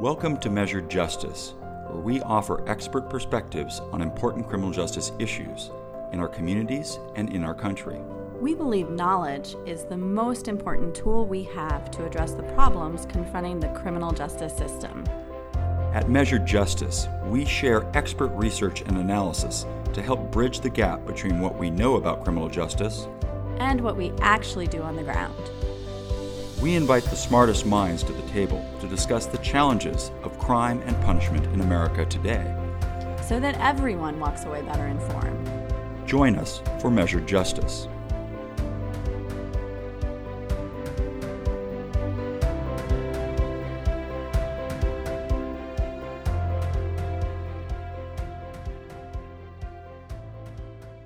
Welcome to Measured Justice, where we offer expert perspectives on important criminal justice issues in our communities and in our country. We believe knowledge is the most important tool we have to address the problems confronting the criminal justice system. At Measured Justice, we share expert research and analysis to help bridge the gap between what we know about criminal justice and what we actually do on the ground. We invite the smartest minds to the table to discuss the challenges of crime and punishment in America today. So that everyone walks away better informed. Join us for Measured Justice.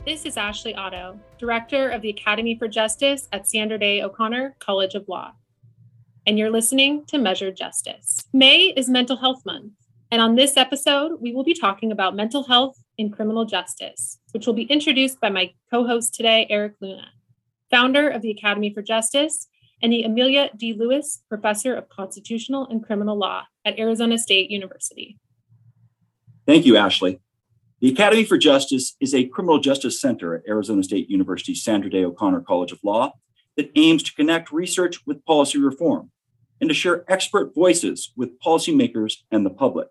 This is Ashley Otto, Director of the Academy for Justice at Sandra Day O'Connor College of Law and you're listening to Measure Justice. May is Mental Health Month, and on this episode, we will be talking about mental health in criminal justice, which will be introduced by my co host today, Erik Luna, founder of the Academy for Justice and the Amelia D. Lewis Professor of Constitutional and Criminal Law at Arizona State University. Thank you, Ashley. The Academy for Justice is a criminal justice center at Arizona State University's Sandra Day O'Connor College of Law that aims to connect research with policy reform and to share expert voices with policymakers and the public.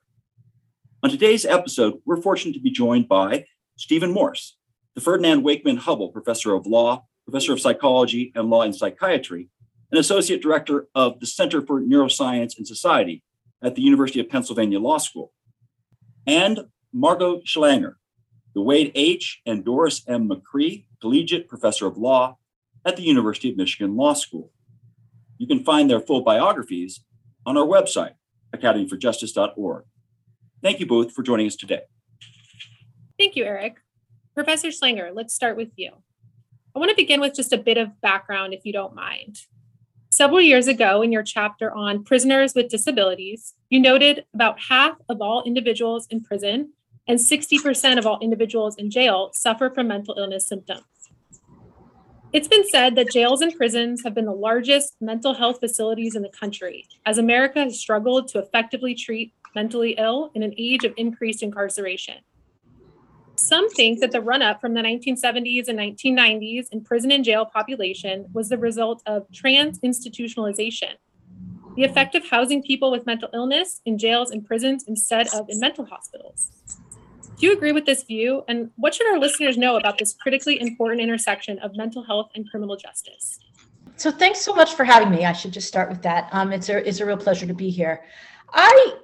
On today's episode, we're fortunate to be joined by Stephen Morse, the Ferdinand Wakeman Hubbell Professor of Law, Professor of Psychology and Law and Psychiatry, and Associate Director of the Center for Neuroscience and Society at the University of Pennsylvania Law School, and Margo Schlanger, the Wade H. and Dores M. McCree Collegiate Professor of Law at the University of Michigan Law School. You can find their full biographies on our website, academyforjustice.org. Thank you both for joining us today. Thank you, Erik. Professor Schlanger, let's start with you. I want to begin with just a bit of background, if you don't mind. Several years ago, in your chapter on prisoners with disabilities, you noted about half of all individuals in prison and 60% of all individuals in jail suffer from mental illness symptoms. It's been said that jails and prisons have been the largest mental health facilities in the country, as America has struggled to effectively treat mentally ill in an age of increased incarceration. Some think that the run up from the 1970s and 1990s in prison and jail population was the result of trans institutionalization, the effect of housing people with mental illness in jails and prisons instead of in mental hospitals. Do you agree with this view? And what should our listeners know about this critically important intersection of mental health and criminal justice? So, thanks so much for having me. I should just start with that. Um, it's a it's a real pleasure to be here. I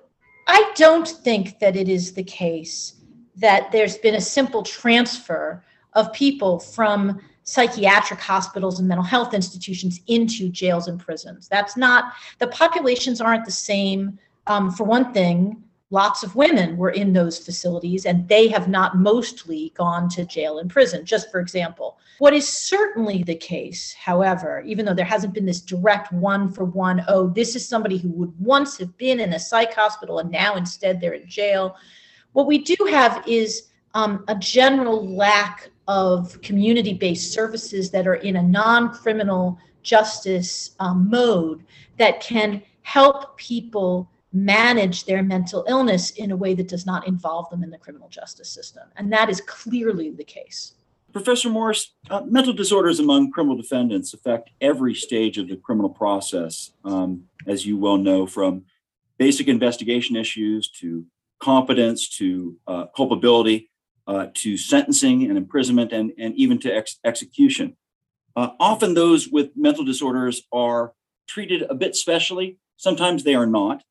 I don't think that it is the case that there's been a simple transfer of people from psychiatric hospitals and mental health institutions into jails and prisons. That's not the populations aren't the same. Um, for one thing, lots of women were in those facilities and they have not mostly gone to jail and prison, just for example. What is certainly the case, however, even though there hasn't been this direct one for one, oh, this is somebody who would once have been in a psych hospital and now instead they're in jail. What we do have is um, a general lack of community based services that are in a non criminal justice um, mode that can help people manage their mental illness in a way that does not involve them in the criminal justice system. And that is clearly the case. Professor Morse, uh, mental disorders among criminal defendants affect every stage of the criminal process, um, as you well know, from basic investigation issues to competence to uh, culpability uh, to sentencing and imprisonment and, and even to ex- execution. Uh, often those with mental disorders are treated a bit specially, sometimes they are not.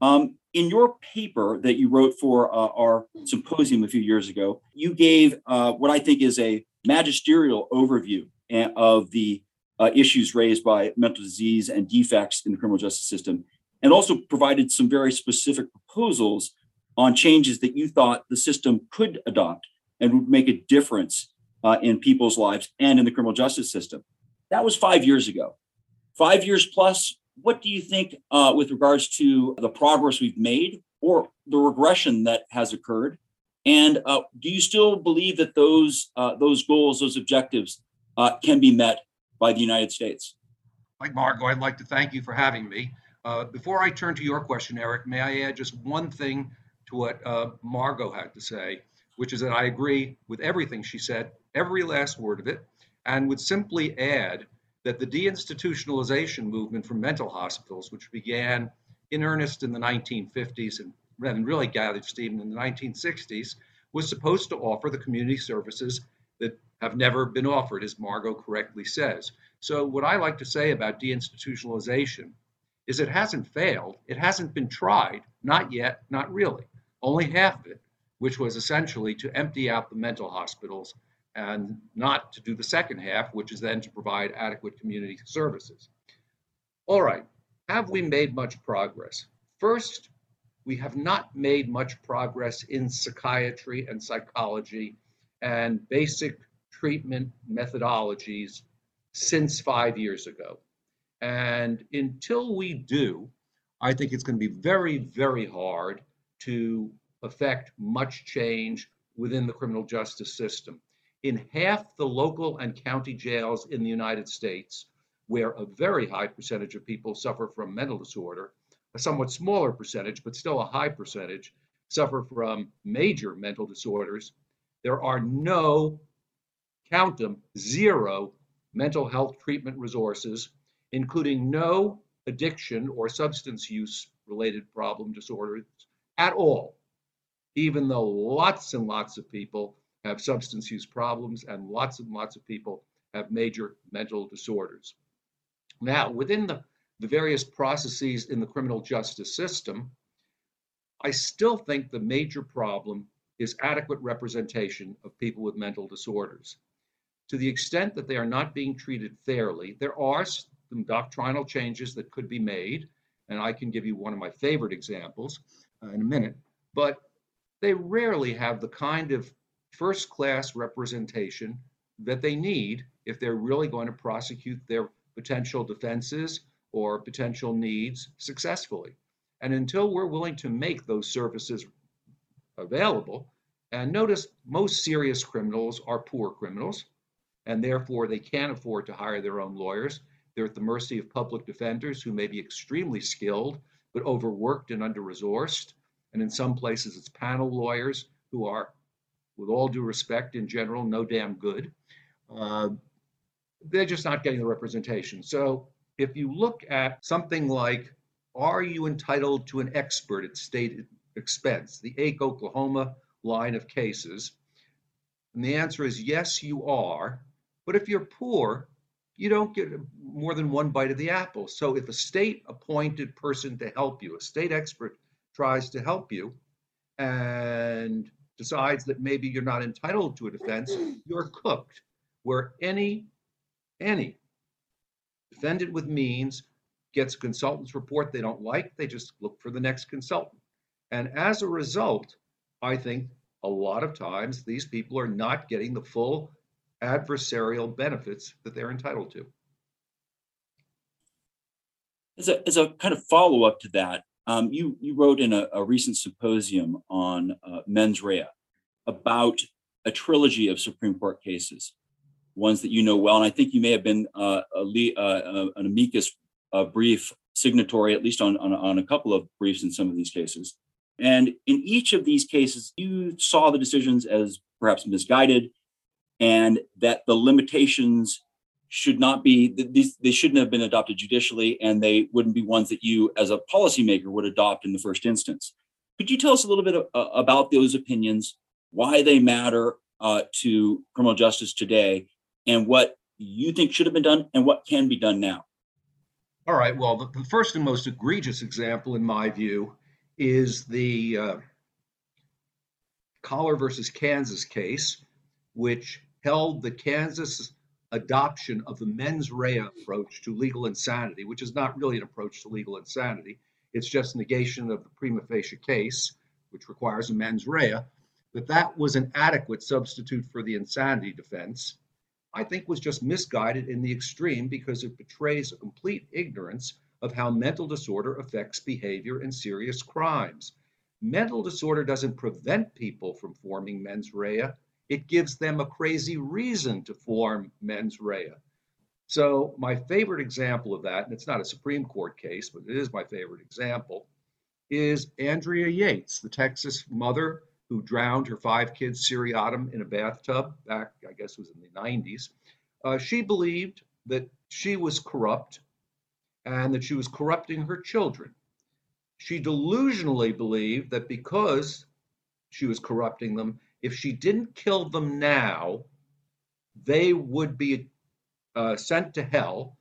Um, in your paper that you wrote for uh, our symposium a few years ago, you gave uh, what I think is a magisterial overview eh, of the uh, issues raised by mental disease and defects in the criminal justice system, and also provided some very specific proposals on changes that you thought the system could adopt and would make a difference uh, in people's lives and in the criminal justice system. That was five years ago. Five years plus, what do you think uh, with regards to the progress we've made or the regression that has occurred? And uh, do you still believe that those uh, those goals, those objectives, uh, can be met by the United States? Like Margo, I'd like to thank you for having me. Uh, before I turn to your question, Erik, may I add just one thing to what uh, Margo had to say, which is that I agree with everything she said, every last word of it, and would simply add that the deinstitutionalization movement for mental hospitals, which began in earnest in the 1950s and really gathered steam in the 1960s, was supposed to offer the community services that have never been offered, as Margo correctly says. So, what I like to say about deinstitutionalization is it hasn't failed, it hasn't been tried, not yet, not really. Only half of it, which was essentially to empty out the mental hospitals and not to do the second half, which is then to provide adequate community services. All right, have we made much progress? First, we have not made much progress in psychiatry and psychology and basic treatment methodologies since five years ago. And until we do, I think it's going to be very, very hard to affect much change within the criminal justice system. In half the local and county jails in the United States, where a very high percentage of people suffer from mental disorder, a somewhat smaller percentage, but still a high percentage, suffer from major mental disorders, there are no, count them, zero mental health treatment resources, including no addiction or substance use related problem disorders at all, even though lots and lots of people have substance use problems and lots and lots of people have major mental disorders. Now, within the, the various processes in the criminal justice system, I still think the major problem is adequate representation of people with mental disorders. To the extent that they are not being treated fairly, there are some doctrinal changes that could be made, and I can give you one of my favorite examples uh, in a minute, but they rarely have the kind of first class representation that they need if they're really going to prosecute their potential defenses or potential needs successfully. And until we're willing to make those services available, and notice most serious criminals are poor criminals, and therefore they can't afford to hire their own lawyers. They're at the mercy of public defenders who may be extremely skilled, but overworked and under resourced. And in some places, it's panel lawyers who are, with all due respect in general, no damn good. Uh, they're just not getting the representation. So if you look at something like, are you entitled to an expert at state expense, the Ake, Oklahoma line of cases? And the answer is yes, you are. But if you're poor, you don't get more than one bite of the apple. So if a state appointed person to help you, a state expert tries to help you and decides that maybe you're not entitled to a defense, you're cooked. Where any any defendant with means gets a consultant's report they don't like, they just look for the next consultant. And as a result, I think a lot of times these people are not getting the full adversarial benefits that they're entitled to. As a, as a kind of follow up to that, um, you, you wrote in a, a recent symposium on uh, mens rea about a trilogy of Supreme Court cases ones that you know well. And I think you may have been uh, a, uh, uh, an amicus brief signatory, at least on, on, on, a couple of briefs in some of these cases. And in each of these cases, you saw the decisions as perhaps misguided and that the limitations should not be these they shouldn't have been adopted judicially and they wouldn't be ones that you as a policymaker would adopt in the first instance could you tell us a little bit uh, about those opinions why they matter uh, to criminal justice today and what you think should have been done and what can be done now. All right. Well, the, the first and most egregious example, in my view, is the uh, Kahler versus Kansas case, which held the Kansas adoption of the mens rea approach to legal insanity, which is not really an approach to legal insanity. It's just negation of the prima facie case, which requires a mens rea, that that was an adequate substitute for the insanity defense I think was just misguided in the extreme because it betrays a complete ignorance of how mental disorder affects behavior in serious crimes. Mental disorder doesn't prevent people from forming mens rea, it gives them a crazy reason to form mens rea. So, my favorite example of that, and it's not a Supreme Court case, but it is my favorite example, is Andrea Yates, the Texas mother who drowned her five kids seriatim in a bathtub back, I guess it was in the 90s. Uh, she believed that she was corrupt and that she was corrupting her children. She delusionally believed that because she was corrupting them, if she didn't kill them now, they would be uh, sent to hell,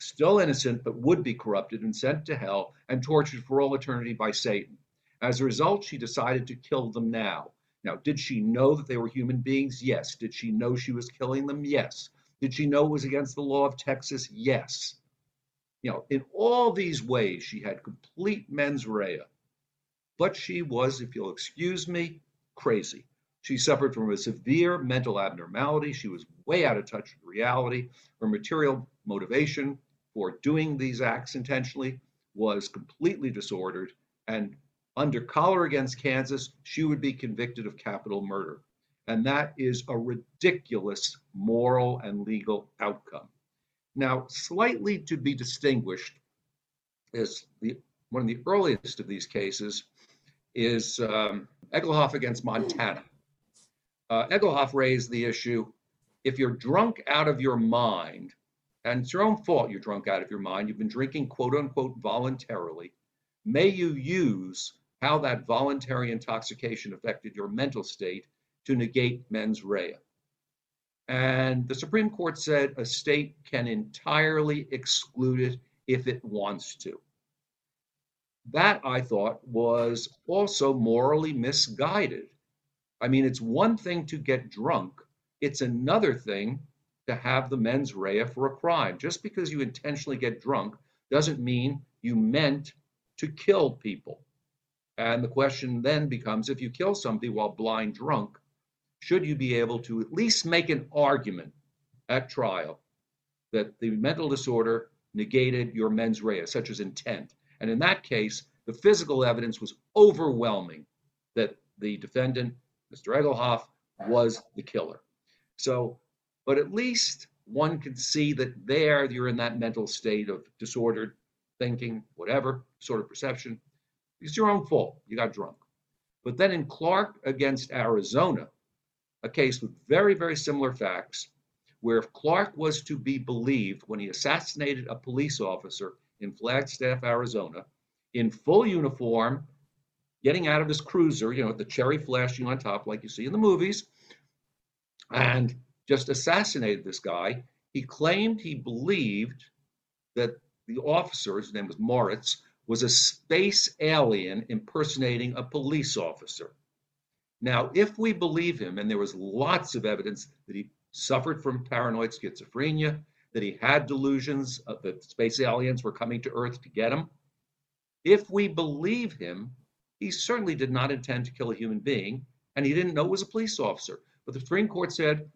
still innocent, but would be corrupted and sent to hell and tortured for all eternity by Satan. As a result, she decided to kill them now. Now, did she know that they were human beings? Yes. Did she know she was killing them? Yes. Did she know it was against the law of Texas? Yes. You know, in all these ways, she had complete mens rea. But she was, if you'll excuse me, crazy. She suffered from a severe mental abnormality. She was way out of touch with reality. Her material motivation for doing these acts intentionally was completely disordered. And under Kahler against Kansas, she would be convicted of capital murder. And that is a ridiculous moral and legal outcome. Now, slightly to be distinguished is the one of the earliest of these cases is um, Egelhoff against Montana. Uh, Egelhoff raised the issue if you're drunk out of your mind, and it's your own fault you're drunk out of your mind, you've been drinking quote unquote voluntarily, may you use how that voluntary intoxication affected your mental state to negate mens rea. And the Supreme Court said a state can entirely exclude it if it wants to. That I thought was also morally misguided. I mean, it's one thing to get drunk, it's another thing to have the mens rea for a crime. Just because you intentionally get drunk doesn't mean you meant to kill people. And the question then becomes if you kill somebody while blind drunk, should you be able to at least make an argument at trial that the mental disorder negated your mens rea, such as intent? And in that case, the physical evidence was overwhelming that the defendant, Mr. Egelhoff, was the killer. So, but at least one can see that there you're in that mental state of disordered thinking, whatever, sort of perception. It's your own fault. You got drunk. But then in Clark against Arizona, a case with very, very similar facts, where if Clark was to be believed when he assassinated a police officer in Flagstaff, Arizona, in full uniform, getting out of his cruiser, you know, with the cherry flashing on top, like you see in the movies, and just assassinated this guy. He claimed he believed that the officer, his name was Moritz, was a space alien impersonating a police officer. Now, if we believe him, and there was lots of evidence that he suffered from paranoid schizophrenia, that he had delusions uh, that space aliens were coming to Earth to get him, if we believe him, he certainly did not intend to kill a human being, and he didn't know it was a police officer. But the Supreme Court said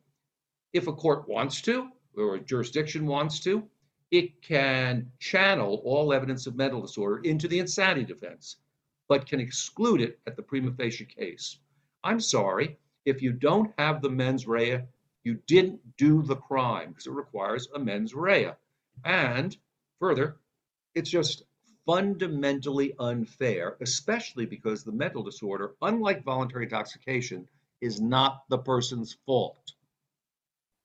if a court wants to, or a jurisdiction wants to, it can channel all evidence of mental disorder into the insanity defense, but can exclude it at the prima facie case. I'm sorry, if you don't have the mens rea, you didn't do the crime because it requires a mens rea. And further, it's just fundamentally unfair, especially because the mental disorder, unlike voluntary intoxication, is not the person's fault.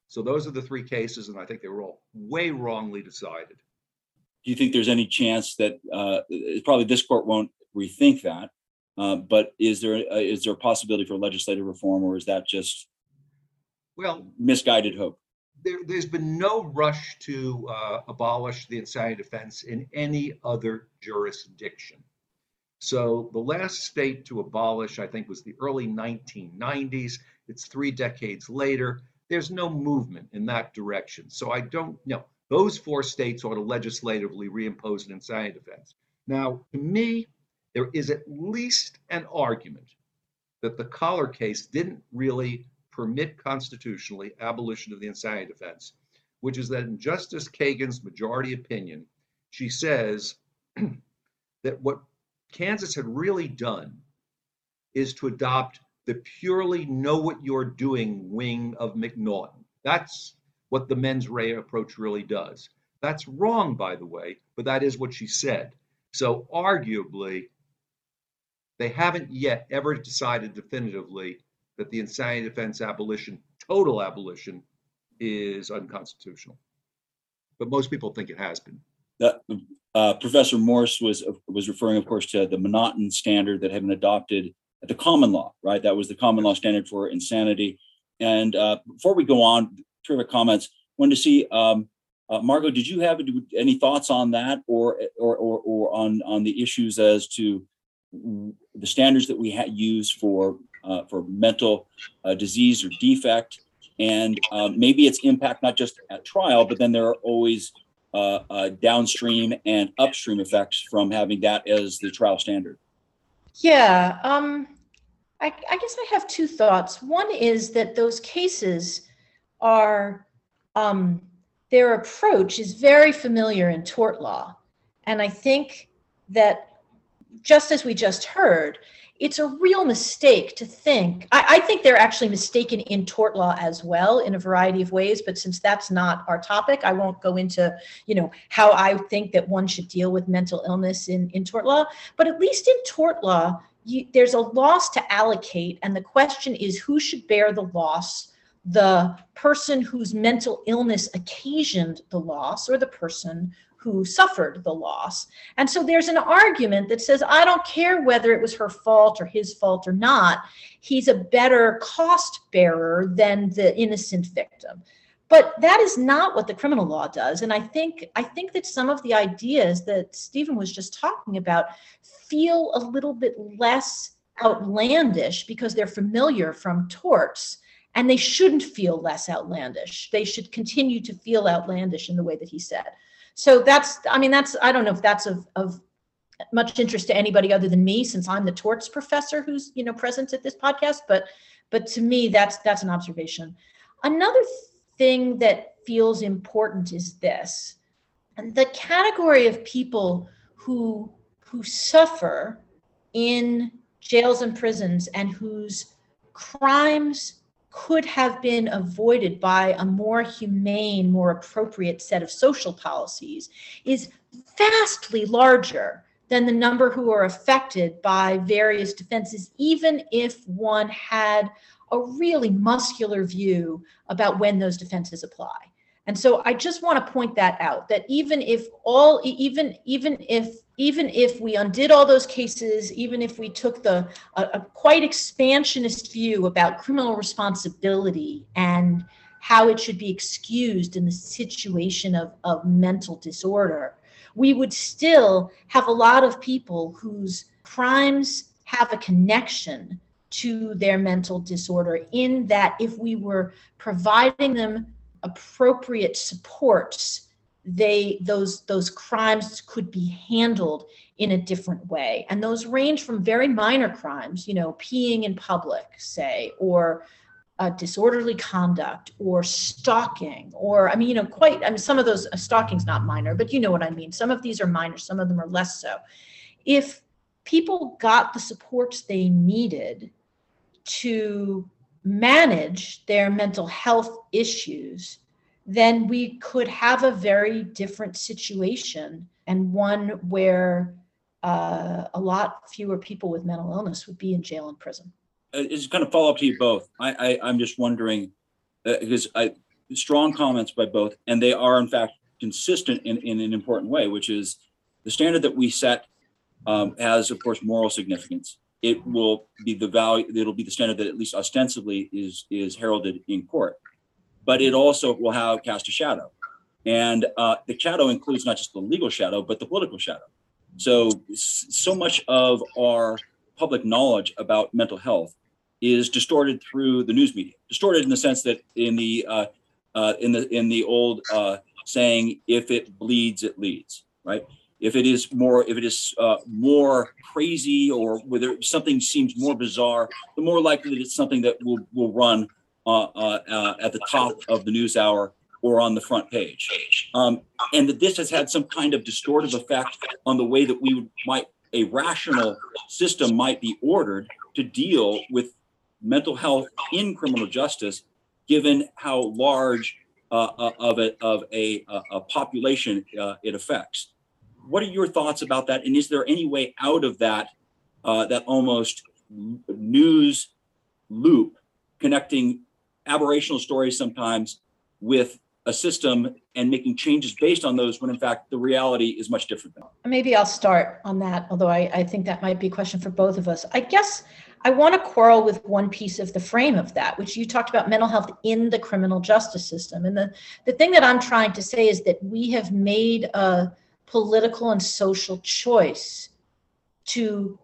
So those are the three cases, and I think they were all way wrongly decided. Do you think there's any chance that uh, probably this court won't rethink that? Uh, but is there a, is there a possibility for legislative reform, or is that just well misguided hope? There, has been no rush to uh, abolish the insanity defense in any other jurisdiction. So the last state to abolish, I think, was the early 1990s. It's three decades later. There's no movement in that direction. So I don't know. Those four states ought to legislatively reimpose an insanity defense. Now, to me, there is at least an argument that the Kahler case didn't really permit constitutionally abolition of the insanity defense, which is that in Justice Kagan's majority opinion, she says that what Kansas had really done is to adopt the purely know what you're doing wing of M'Naghten. That's what the mens rea approach really does. That's wrong, by the way, but that is what she said. So, arguably, they haven't yet ever decided definitively that the insanity defense abolition, total abolition, is unconstitutional. But most people think it has been. That, uh, Professor Morse was was referring, of course, to the M'Naghten standard that had been adopted at the common law, right? That was the common law standard for insanity. And uh, before we go on, terrific comments. Wanted to see, um, uh, Margo, did you have any thoughts on that, or or or, or on on the issues as to the standards that we ha- use for uh, for mental uh, disease or defect, and uh, maybe its impact not just at trial, but then there are always uh, uh, downstream and upstream effects from having that as the trial standard. Yeah, um, I, I guess I have two thoughts. One is that those cases are um, their approach is very familiar in tort law, and I think that just as we just heard, it's a real mistake to think. I, I, think they're actually mistaken in tort law as well in a variety of ways. But since that's not our topic, I won't go into, you know, how I think that one should deal with mental illness in, in tort law. But at least in tort law, you, there's a loss to allocate, and the question is who should bear the loss the person whose mental illness occasioned the loss or the person who suffered the loss. And so there's an argument that says, I don't care whether it was her fault or his fault or not. He's a better cost bearer than the innocent victim. But that is not what the criminal law does. And I think I think that some of the ideas that Stephen was just talking about feel a little bit less outlandish because they're familiar from torts and they shouldn't feel less outlandish. They should continue to feel outlandish in the way that he said. So that's, I mean, that's, I don't know if that's of, of much interest to anybody other than me, since I'm the torts professor who's, you know, present at this podcast. But, but to me, that's, that's an observation. Another thing that feels important is this, and the category of people who, who suffer in jails and prisons and whose crimes could have been avoided by a more humane, more appropriate set of social policies is vastly larger than the number who are affected by various defenses, even if one had a really muscular view about when those defenses apply. And so I just want to point that out that even if all even even if even if we undid all those cases, even if we took the a, a quite expansionist view about criminal responsibility and how it should be excused in the situation of, of mental disorder, we would still have a lot of people whose crimes have a connection to their mental disorder in that if we were providing them appropriate supports they those those crimes could be handled in a different way. And those range from very minor crimes you know peeing in public say or uh, disorderly conduct or stalking or i mean you know quite i mean some of those uh, stalking's not minor but you know what i mean. Some of these are minor some of them are less so. If people got the supports they needed to manage their mental health issues then we could have a very different situation and one where uh, a lot fewer people with mental illness would be in jail and prison. Uh, it's kind of follow up to you both. I, I am just wondering uh, because I strong comments by both, and they are in fact consistent in, in an important way, which is the standard that we set um, has, of course, moral significance. It will be the value. It'll be the standard that at least ostensibly is is heralded in court but it also will have cast a shadow. And uh, the shadow includes not just the legal shadow, but the political shadow. So, so much of our public knowledge about mental health is distorted through the news media. Distorted in the sense that in the uh, uh, in the in the old uh, saying, "If it bleeds, it leads." Right? If it is more, if it is uh, more crazy, or whether something seems more bizarre, the more likely that it's something that will will run uh, uh, uh, at the top of the news hour or on the front page. Um, and that this has had some kind of distortive effect on the way that we would, might a rational system might be ordered to deal with mental health in criminal justice, given how large uh, of a of a, a population uh, it affects. What are your thoughts about that? And is there any way out of that uh, that almost news loop connecting aberrational stories sometimes with a system and making changes based on those when in fact the reality is much different than maybe i'll start on that although I, I think that might be a question for both of us. I guess i want to quarrel with one piece of the frame of that which you talked about mental health in the criminal justice system. And the, the thing that i'm trying to say is that we have made a political and social choice to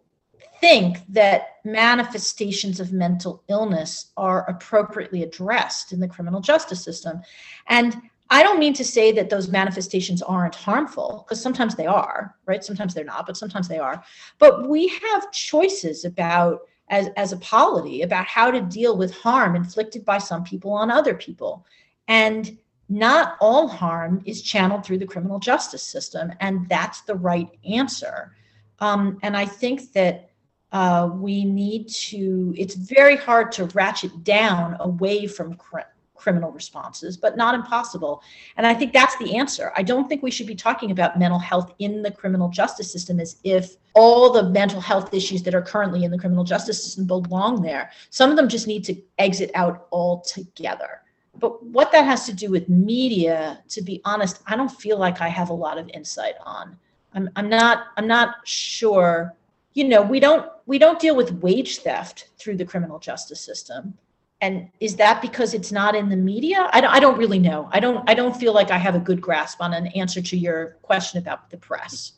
think that manifestations of mental illness are appropriately addressed in the criminal justice system. And I don't mean to say that those manifestations aren't harmful, because sometimes they are, right? Sometimes they're not, but sometimes they are. But we have choices about, as, as a polity, about how to deal with harm inflicted by some people on other people. And not all harm is channeled through the criminal justice system, and that's the right answer. Um, and I think that uh, we need to, it's very hard to ratchet down away from cr- criminal responses, but not impossible. And I think that's the answer. I don't think we should be talking about mental health in the criminal justice system as if all the mental health issues that are currently in the criminal justice system belong there. Some of them just need to exit out altogether. But what that has to do with media, to be honest, I don't feel like I have a lot of insight on. I'm, I'm not I'm not sure you know we don't we don't deal with wage theft through the criminal justice system. And is that because it's not in the media? I don't, I don't really know. I don't i don't feel like i have a good grasp on an answer to your question about the press.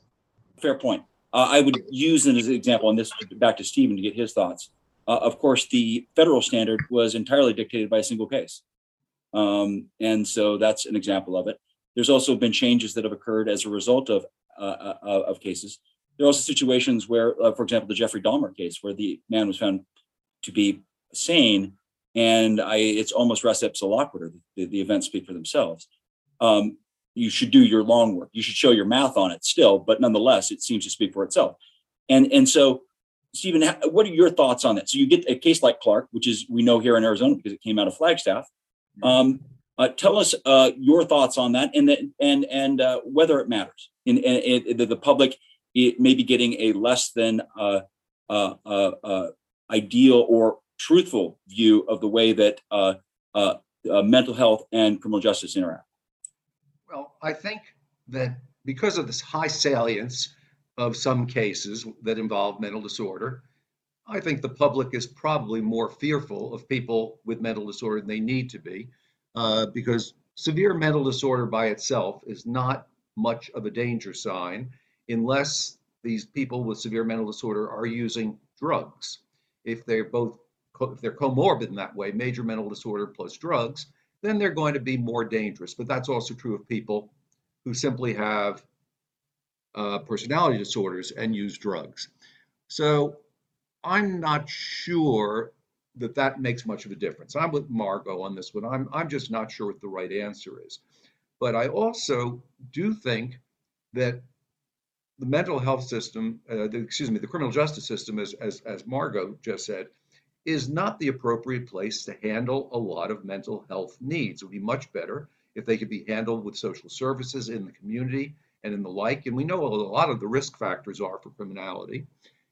Fair point. Uh, i would use an example and this back to stephen to get his thoughts. Uh, of course the federal standard was entirely dictated by a single case. Um, and so that's an example of it. There's also been changes that have occurred as a result of uh, uh of cases there are also situations where, uh, for example, the Jeffrey Dahmer case, where the man was found to be sane, and I, it's almost res ipsa loquitur. The, the events speak for themselves. Um, you should do your long work. You should show your math on it still, but nonetheless, it seems to speak for itself. And and so, Stephen, what are your thoughts on that? So you get a case like Clark, which is we know here in Arizona because it came out of Flagstaff. Um, uh, tell us uh, your thoughts on that, and the, and and uh, whether it matters in, in, in the, the public it may be getting a less than uh, uh, uh, uh, ideal or truthful view of the way that uh, uh, mental health and criminal justice interact? Well, I think that because of this high salience of some cases that involve mental disorder, I think the public is probably more fearful of people with mental disorder than they need to be, because severe mental disorder by itself is not much of a danger sign unless these people with severe mental disorder are using drugs. If they're both if they're comorbid in that way, major mental disorder plus drugs, then they're going to be more dangerous. But that's also true of people who simply have uh, personality disorders and use drugs. So I'm not sure that that makes much of a difference. I'm with Margo on this one. I'm I'm just not sure what the right answer is. But I also do think that the mental health system, uh, the, excuse me, the criminal justice system, as, as, as Margo just said, is not the appropriate place to handle a lot of mental health needs. It would be much better if they could be handled with social services in the community and in the like. And we know a lot of the risk factors are for criminality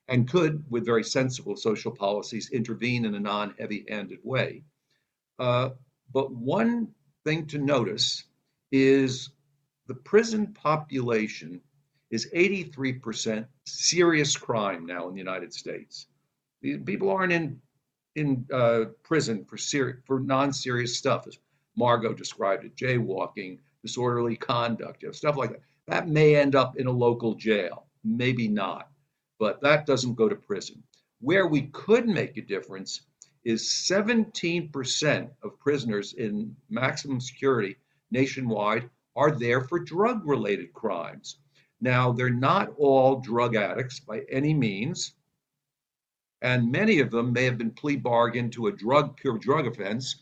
and could, with very sensible social policies, intervene in a non heavy handed way. Uh, but one thing to notice is the prison population is 83% serious crime now in the United States. People aren't in in uh, prison for ser- for non-serious stuff, as Margo described it, jaywalking, disorderly conduct, you know, stuff like that. That may end up in a local jail, maybe not, but that doesn't go to prison. Where we could make a difference is 17% of prisoners in maximum security nationwide are there for drug-related crimes. Now, they're not all drug addicts by any means, and many of them may have been plea bargained to a drug pure drug offense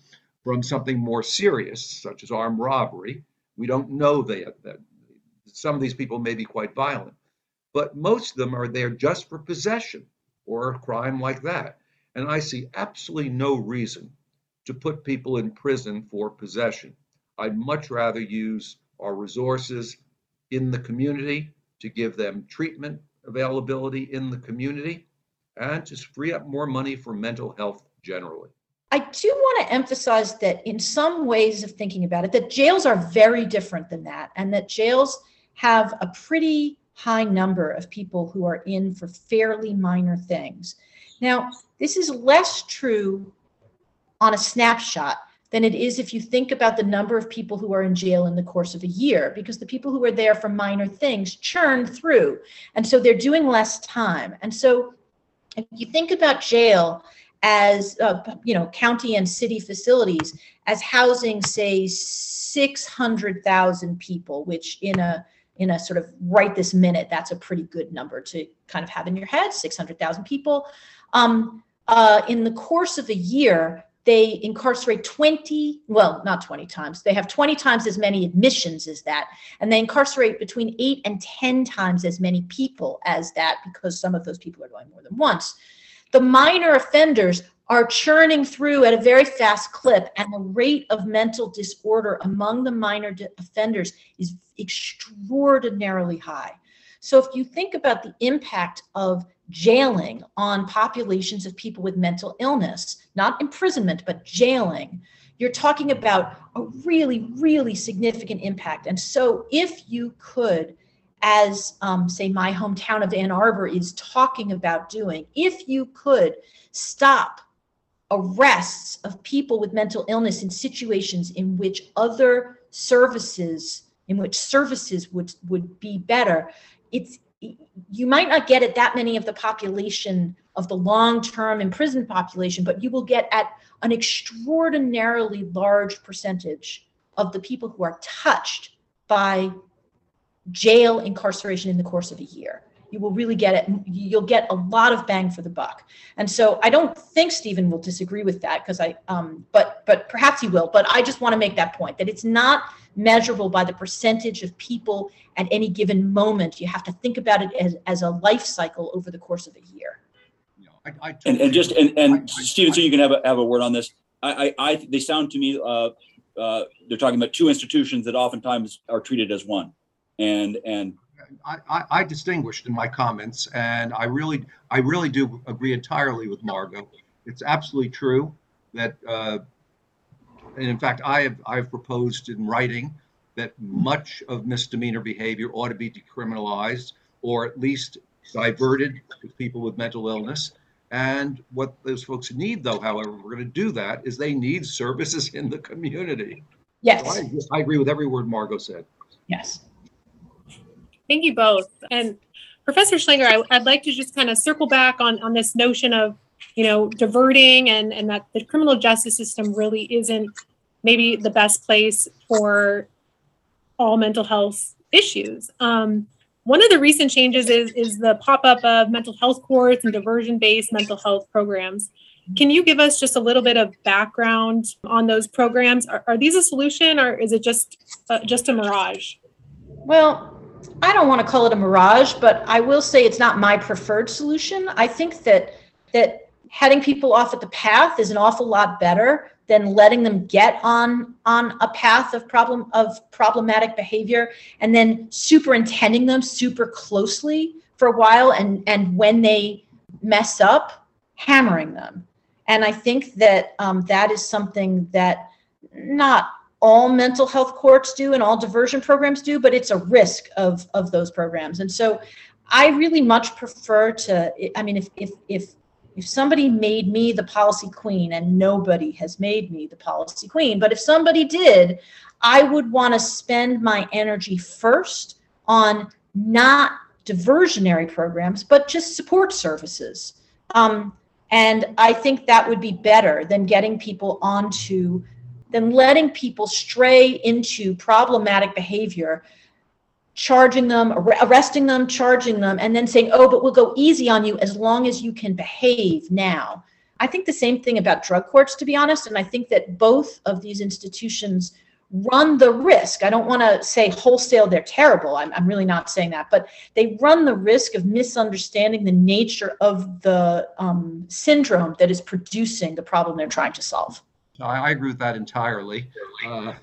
from something more serious, such as armed robbery. We don't know that, that some of these people may be quite violent, but most of them are there just for possession or a crime like that. And I see absolutely no reason to put people in prison for possession. I'd much rather use our resources in the community to give them treatment availability in the community and just free up more money for mental health generally. I do want to emphasize that in some ways of thinking about it, that jails are very different than that, and that jails have a pretty high number of people who are in for fairly minor things. Now, this is less true on a snapshot than it is if you think about the number of people who are in jail in the course of a year, because the people who are there for minor things churn through. And so they're doing less time. And so if you think about jail as, uh, you know, county and city facilities as housing, say, 600,000 people, which in a in a sort of right this minute, that's a pretty good number to kind of have in your head 600,000 people. Um, uh, in the course of a year, they incarcerate 20, well, not 20 times, they have 20 times as many admissions as that. And they incarcerate between eight and 10 times as many people as that because some of those people are going more than once. The minor offenders are churning through at a very fast clip, and the rate of mental disorder among the minor offenders is extraordinarily high. So, if you think about the impact of jailing on populations of people with mental illness, not imprisonment, but jailing, you're talking about a really, really significant impact. And so, if you could, as um, say my hometown of Ann Arbor is talking about doing, if you could stop arrests of people with mental illness in situations in which other services in which services would would be better it's you might not get at that many of the population of the long-term imprisoned population but you will get at an extraordinarily large percentage of the people who are touched by jail incarceration in the course of a year you will really get it. You'll get a lot of bang for the buck. And so I don't think Stephen will disagree with that because I, um, but but perhaps he will. But I just want to make that point that it's not measurable by the percentage of people at any given moment. You have to think about it as, as a life cycle over the course of a year. I, I and, and just and, and Stephen, so you can have a have a word on this. I, I, I they sound to me uh, uh, they're talking about two institutions that oftentimes are treated as one, and and I, I, distinguished in my comments, and I really, I really do agree entirely with Margo. It's absolutely true that, uh, and in fact, I have, I have proposed in writing that much of misdemeanor behavior ought to be decriminalized or at least diverted to people with mental illness. And what those folks need, though, however, we're going to do that is they need services in the community. Yes. So I, I agree with every word Margo said. Yes. Thank you both. And Professor Schlanger, I, would like to just kind of circle back on, on this notion of, you know, diverting and, and that the criminal justice system really isn't maybe the best place for all mental health issues. Um, one of the recent changes is, is the pop-up of mental health courts and diversion-based mental health programs. Can you give us just a little bit of background on those programs? Are, are these a solution or is it just uh, just a mirage? Well, I don't want to call it a mirage, but I will say it's not my preferred solution. I think that that heading people off at the path is an awful lot better than letting them get on on a path of problem of problematic behavior and then superintending them super closely for a while and and when they mess up hammering them and i think that um, that is something that not all mental health courts do and all diversion programs do, but it's a risk of of those programs. And so I really much prefer to I mean if if if if somebody made me the policy queen and nobody has made me the policy queen, but if somebody did, I would want to spend my energy first on not diversionary programs, but just support services. Um, and I think that would be better than getting people onto than letting people stray into problematic behavior, charging them, arresting them, charging them, and then saying, oh, but we'll go easy on you as long as you can behave now. I think the same thing about drug courts, to be honest. And I think that both of these institutions run the risk. I don't want to say wholesale they're terrible. I'm, I'm really not saying that, but they run the risk of misunderstanding the nature of the um, syndrome that is producing the problem they're trying to solve. I, I agree with that entirely. Uh,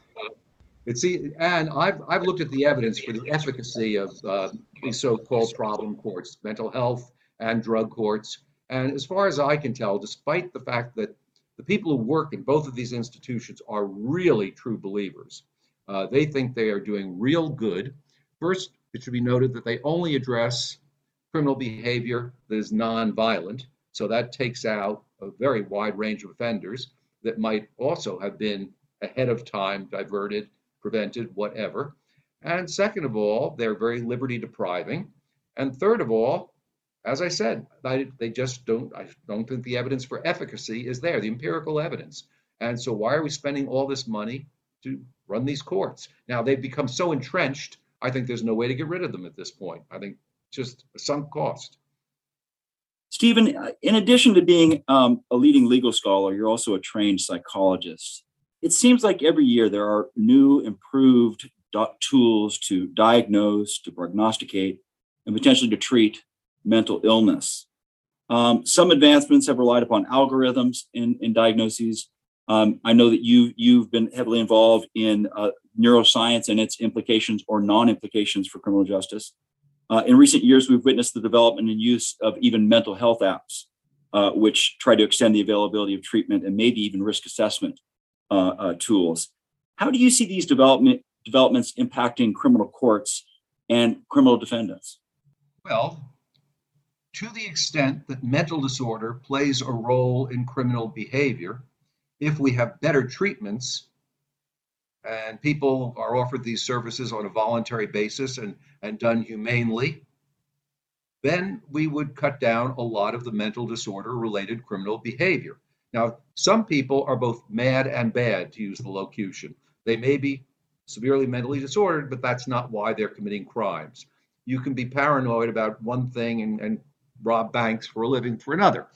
It's and I've I've looked at the evidence for the efficacy of uh, these so-called problem courts, mental health and drug courts. And as far as I can tell, despite the fact that the people who work in both of these institutions are really true believers, uh, they think they are doing real good. First, it should be noted that they only address criminal behavior that is nonviolent. So that takes out a very wide range of offenders that might also have been ahead of time diverted, prevented, whatever. And second of all, they're very liberty depriving. And third of all, as I said, I, they just don't, I don't think the evidence for efficacy is there, the empirical evidence. And so why are we spending all this money to run these courts? Now they've become so entrenched, I think there's no way to get rid of them at this point. I think just sunk cost. Stephen, uh, in addition to being um, a leading legal scholar, you're also a trained psychologist. It seems like every year there are new, improved tools to diagnose, to prognosticate, and potentially to treat mental illness. Um, some advancements have relied upon algorithms in, in diagnoses. Um, I know that you you've been heavily involved in uh, neuroscience and its implications or non-implications for criminal justice. Uh, in recent years, we've witnessed the development and use of even mental health apps, uh, which try to extend the availability of treatment and maybe even risk assessment uh, uh, tools. How do you see these development developments impacting criminal courts and criminal defendants? Well, to the extent that mental disorder plays a role in criminal behavior, if we have better treatments and people are offered these services on a voluntary basis and, and done humanely, then we would cut down a lot of the mental disorder related criminal behavior. Now, some people are both mad and bad, to use the locution. They may be severely mentally disordered, but that's not why they're committing crimes. You can be paranoid about one thing and, and rob banks for a living for another.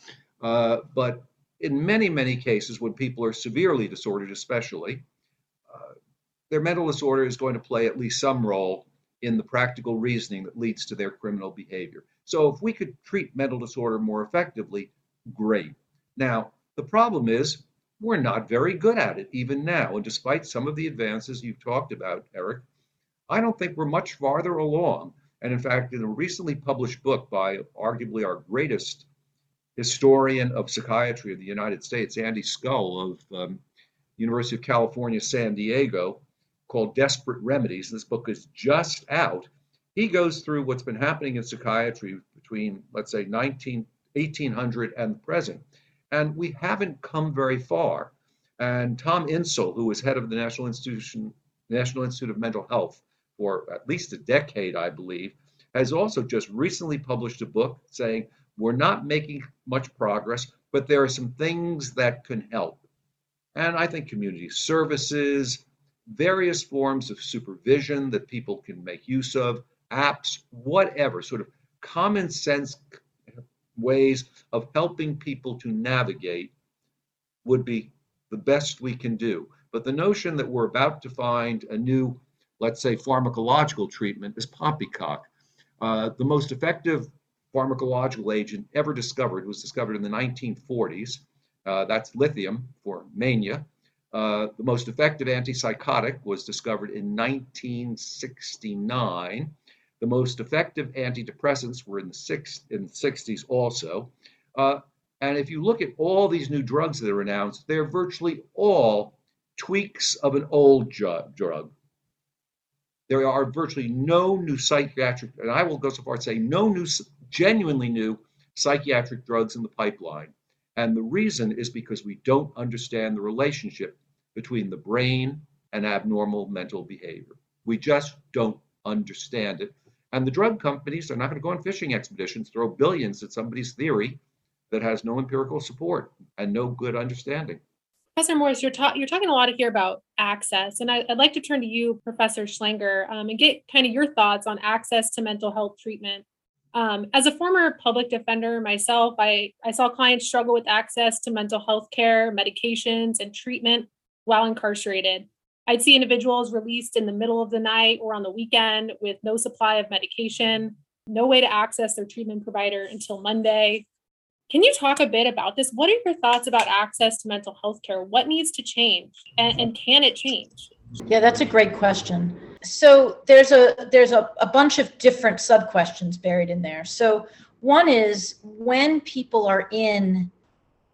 Uh, but in many, many cases, when people are severely disordered, especially, uh, their mental disorder is going to play at least some role in the practical reasoning that leads to their criminal behavior. So, if we could treat mental disorder more effectively, great. Now, the problem is we're not very good at it even now. And despite some of the advances you've talked about, Erik, I don't think we're much farther along. And in fact, in a recently published book by arguably our greatest historian of psychiatry of the United States, Andy Scull of um, University of California, San Diego, called Desperate Remedies. This book is just out. He goes through what's been happening in psychiatry between, let's say, 19, 1800 and the present. And we haven't come very far. And Tom Insel, who was head of the National Institution, National Institute of Mental Health for at least a decade, I believe, has also just recently published a book saying we're not making much progress, but there are some things that can help. And I think community services, various forms of supervision that people can make use of, apps, whatever, sort of common sense ways of helping people to navigate would be the best we can do. But the notion that we're about to find a new, let's say, pharmacological treatment is poppycock. Uh, the most effective pharmacological agent ever discovered was discovered in the 1940s. Uh, that's lithium for mania. Uh, the most effective antipsychotic was discovered in 1969. The most effective antidepressants were in the, six, in the 60s also. Uh, and if you look at all these new drugs that are announced, they're virtually all tweaks of an old drug. There are virtually no new psychiatric, and I will go so far as to say no new, genuinely new psychiatric drugs in the pipeline. And the reason is because we don't understand the relationship between the brain and abnormal mental behavior. We just don't understand it. And the drug companies are not going to go on fishing expeditions, throw billions at somebody's theory that has no empirical support and no good understanding. Professor Morse, you're, ta- you're talking a lot here about access, and I, would like to turn to you, Professor Schlanger, um, and get kind of your thoughts on access to mental health treatment. Um, as a former public defender myself, I, I saw clients struggle with access to mental health care, medications, and treatment while incarcerated. I'd see individuals released in the middle of the night or on the weekend with no supply of medication, no way to access their treatment provider until Monday. Can you talk a bit about this? What are your thoughts about access to mental health care? What needs to change and, and can it change? Yeah, that's a great question. So there's a there's a, a bunch of different sub questions buried in there. So one is when people are in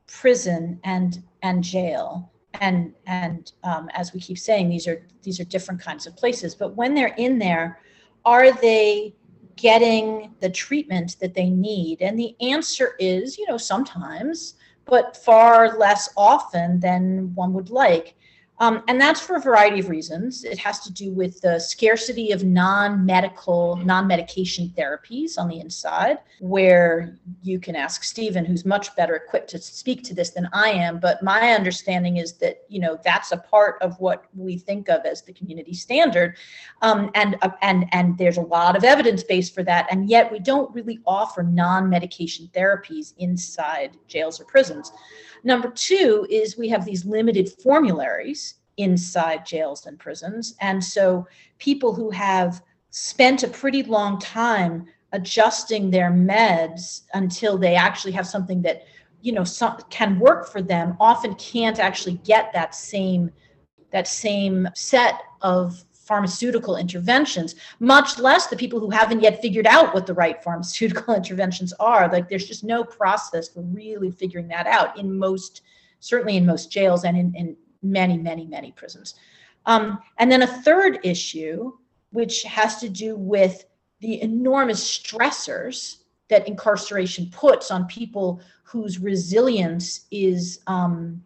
prison and and jail, and and um, as we keep saying, these are these are different kinds of places. But when they're in there, are they getting the treatment that they need? And the answer is, you know, sometimes, but far less often than one would like. Um, and that's for a variety of reasons. It has to do with the scarcity of non medical, non medication therapies on the inside, where you can ask Stephen, who's much better equipped to speak to this than I am. But my understanding is that, you know, that's a part of what we think of as the community standard. Um, and, uh, and, and there's a lot of evidence base for that. And yet we don't really offer non medication therapies inside jails or prisons. Number two is we have these limited formularies inside jails and prisons. And so people who have spent a pretty long time adjusting their meds until they actually have something that you know some, can work for them often can't actually get that same that same set of pharmaceutical interventions much less the people who haven't yet figured out what the right pharmaceutical interventions are. Like there's just no process for really figuring that out in most certainly in most jails and in, in many many many prisons. Um, and then a third issue which has to do with the enormous stressors that incarceration puts on people whose resilience is um,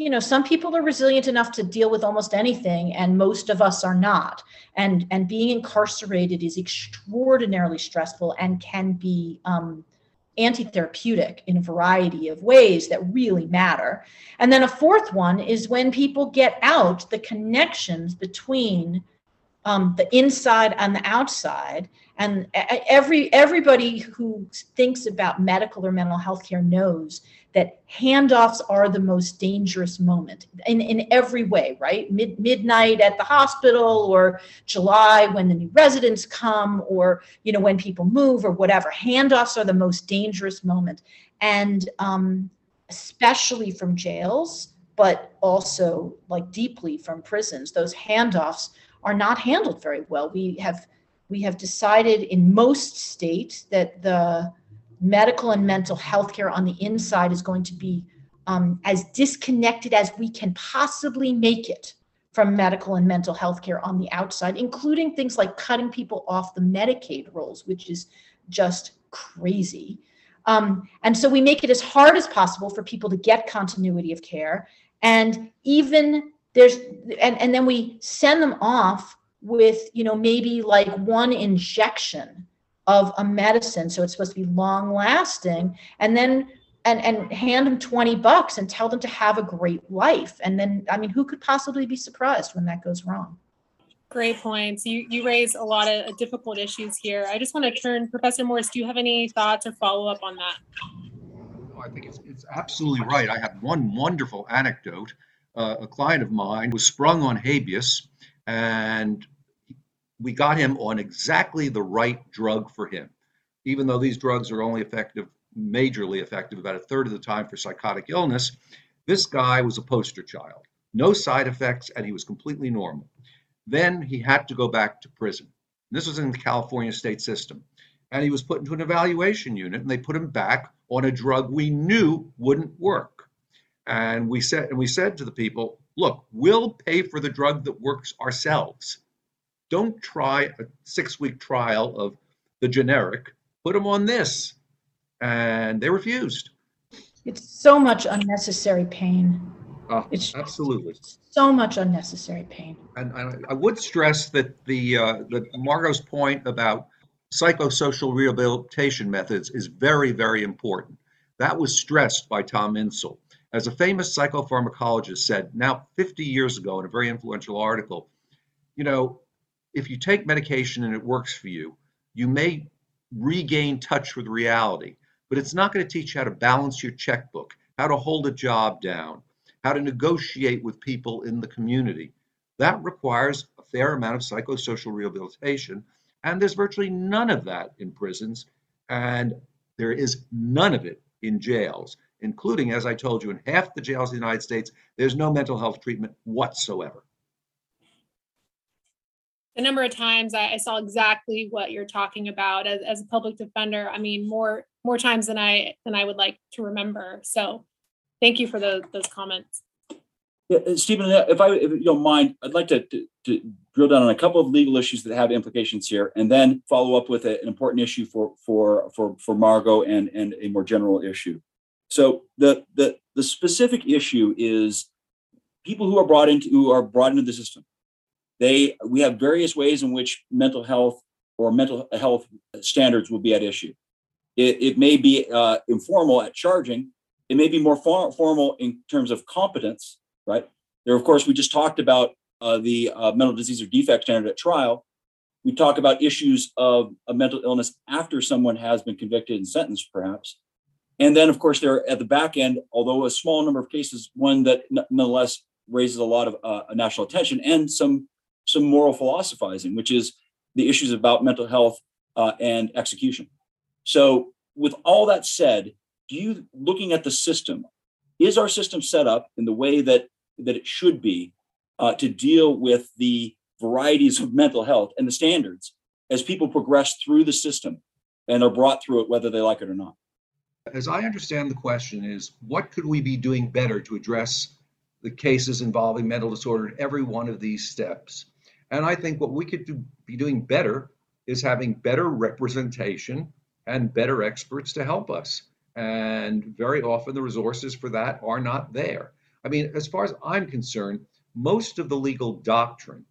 you know some people are resilient enough to deal with almost anything and most of us are not. And and being incarcerated is extraordinarily stressful and can be um, anti-therapeutic in a variety of ways that really matter. And then a fourth one is when people get out the connections between um, the inside and the outside. And every everybody who thinks about medical or mental health care knows that handoffs are the most dangerous moment in, in every way, right? Mid, midnight at the hospital or July when the new residents come or, you know, when people move or whatever. Handoffs are the most dangerous moment. And um, especially from jails, but also like deeply from prisons, those handoffs are not handled very well. We have we have decided in most states that the medical and mental health care on the inside is going to be um, as disconnected as we can possibly make it from medical and mental health care on the outside, including things like cutting people off the Medicaid rolls, which is just crazy. Um, and so we make it as hard as possible for people to get continuity of care. And even there's, and, and then we send them off with, you know, maybe like one injection of a medicine. So it's supposed to be long lasting and then and and hand them 20 bucks and tell them to have a great life. And then i mean who could possibly be surprised when that goes wrong? Great points. You you raise a lot of difficult issues here. I just want to turn professor morse do you have any thoughts or follow up on that? I think it's, it's absolutely right. I have one wonderful anecdote. Uh, a client of mine was sprung on habeas and we got him on exactly the right drug for him. Even though these drugs are only effective, majorly effective, about a third of the time for psychotic illness, this guy was a poster child. No side effects, and he was completely normal. Then he had to go back to prison. This was in the California state system. And he was put into an evaluation unit, and they put him back on a drug we knew wouldn't work. And we said, and we said to the people, look, we'll pay for the drug that works ourselves don't try a six week trial of the generic, put them on this. And they refused. It's so much unnecessary pain. Uh, it's absolutely so much unnecessary pain. And I, I would stress that the uh, that Margo's point about psychosocial rehabilitation methods is very, very important. That was stressed by Tom Insel. As a famous psychopharmacologist said now 50 years ago in a very influential article, you know, if you take medication and it works for you, you may regain touch with reality, but it's not going to teach you how to balance your checkbook, how to hold a job down, how to negotiate with people in the community. That requires a fair amount of psychosocial rehabilitation, and there's virtually none of that in prisons, and there is none of it in jails, including, as I told you, in half the jails in the United States, there's no mental health treatment whatsoever. A number of times I, I saw exactly what you're talking about as, as a public defender. I mean, more more times than I than I would like to remember. So thank you for those those comments. Yeah, uh, Stephen, uh, if I, if you don't mind, I'd like to, to, to drill down on a couple of legal issues that have implications here, and then follow up with a- an important issue for for for for Margo and and a more general issue. So the the the specific issue is people who are brought into who are brought into the system. They we have various ways in which mental health or mental health standards will be at issue. It, it may be uh, informal at charging. It may be more for, formal in terms of competence right? There, of course, we just talked about uh, the uh, mental disease or defect standard at trial. We talk about issues of a mental illness after someone has been convicted and sentenced, perhaps. And then, of course, there at the back end, although a small number of cases, one that nonetheless raises a lot of uh, national attention and some some moral philosophizing, which is the issues about mental health uh, and execution. So, with all that said, do you looking at the system, is our system set up in the way that that it should be uh, to deal with the varieties of mental health and the standards as people progress through the system and are brought through it whether they like it or not as i understand the question is what could we be doing better to address the cases involving mental disorder at every one of these steps and i think what we could do, be doing better is having better representation and better experts to help us and very often the resources for that are not there. I mean, as far as I'm concerned, most of the legal doctrine,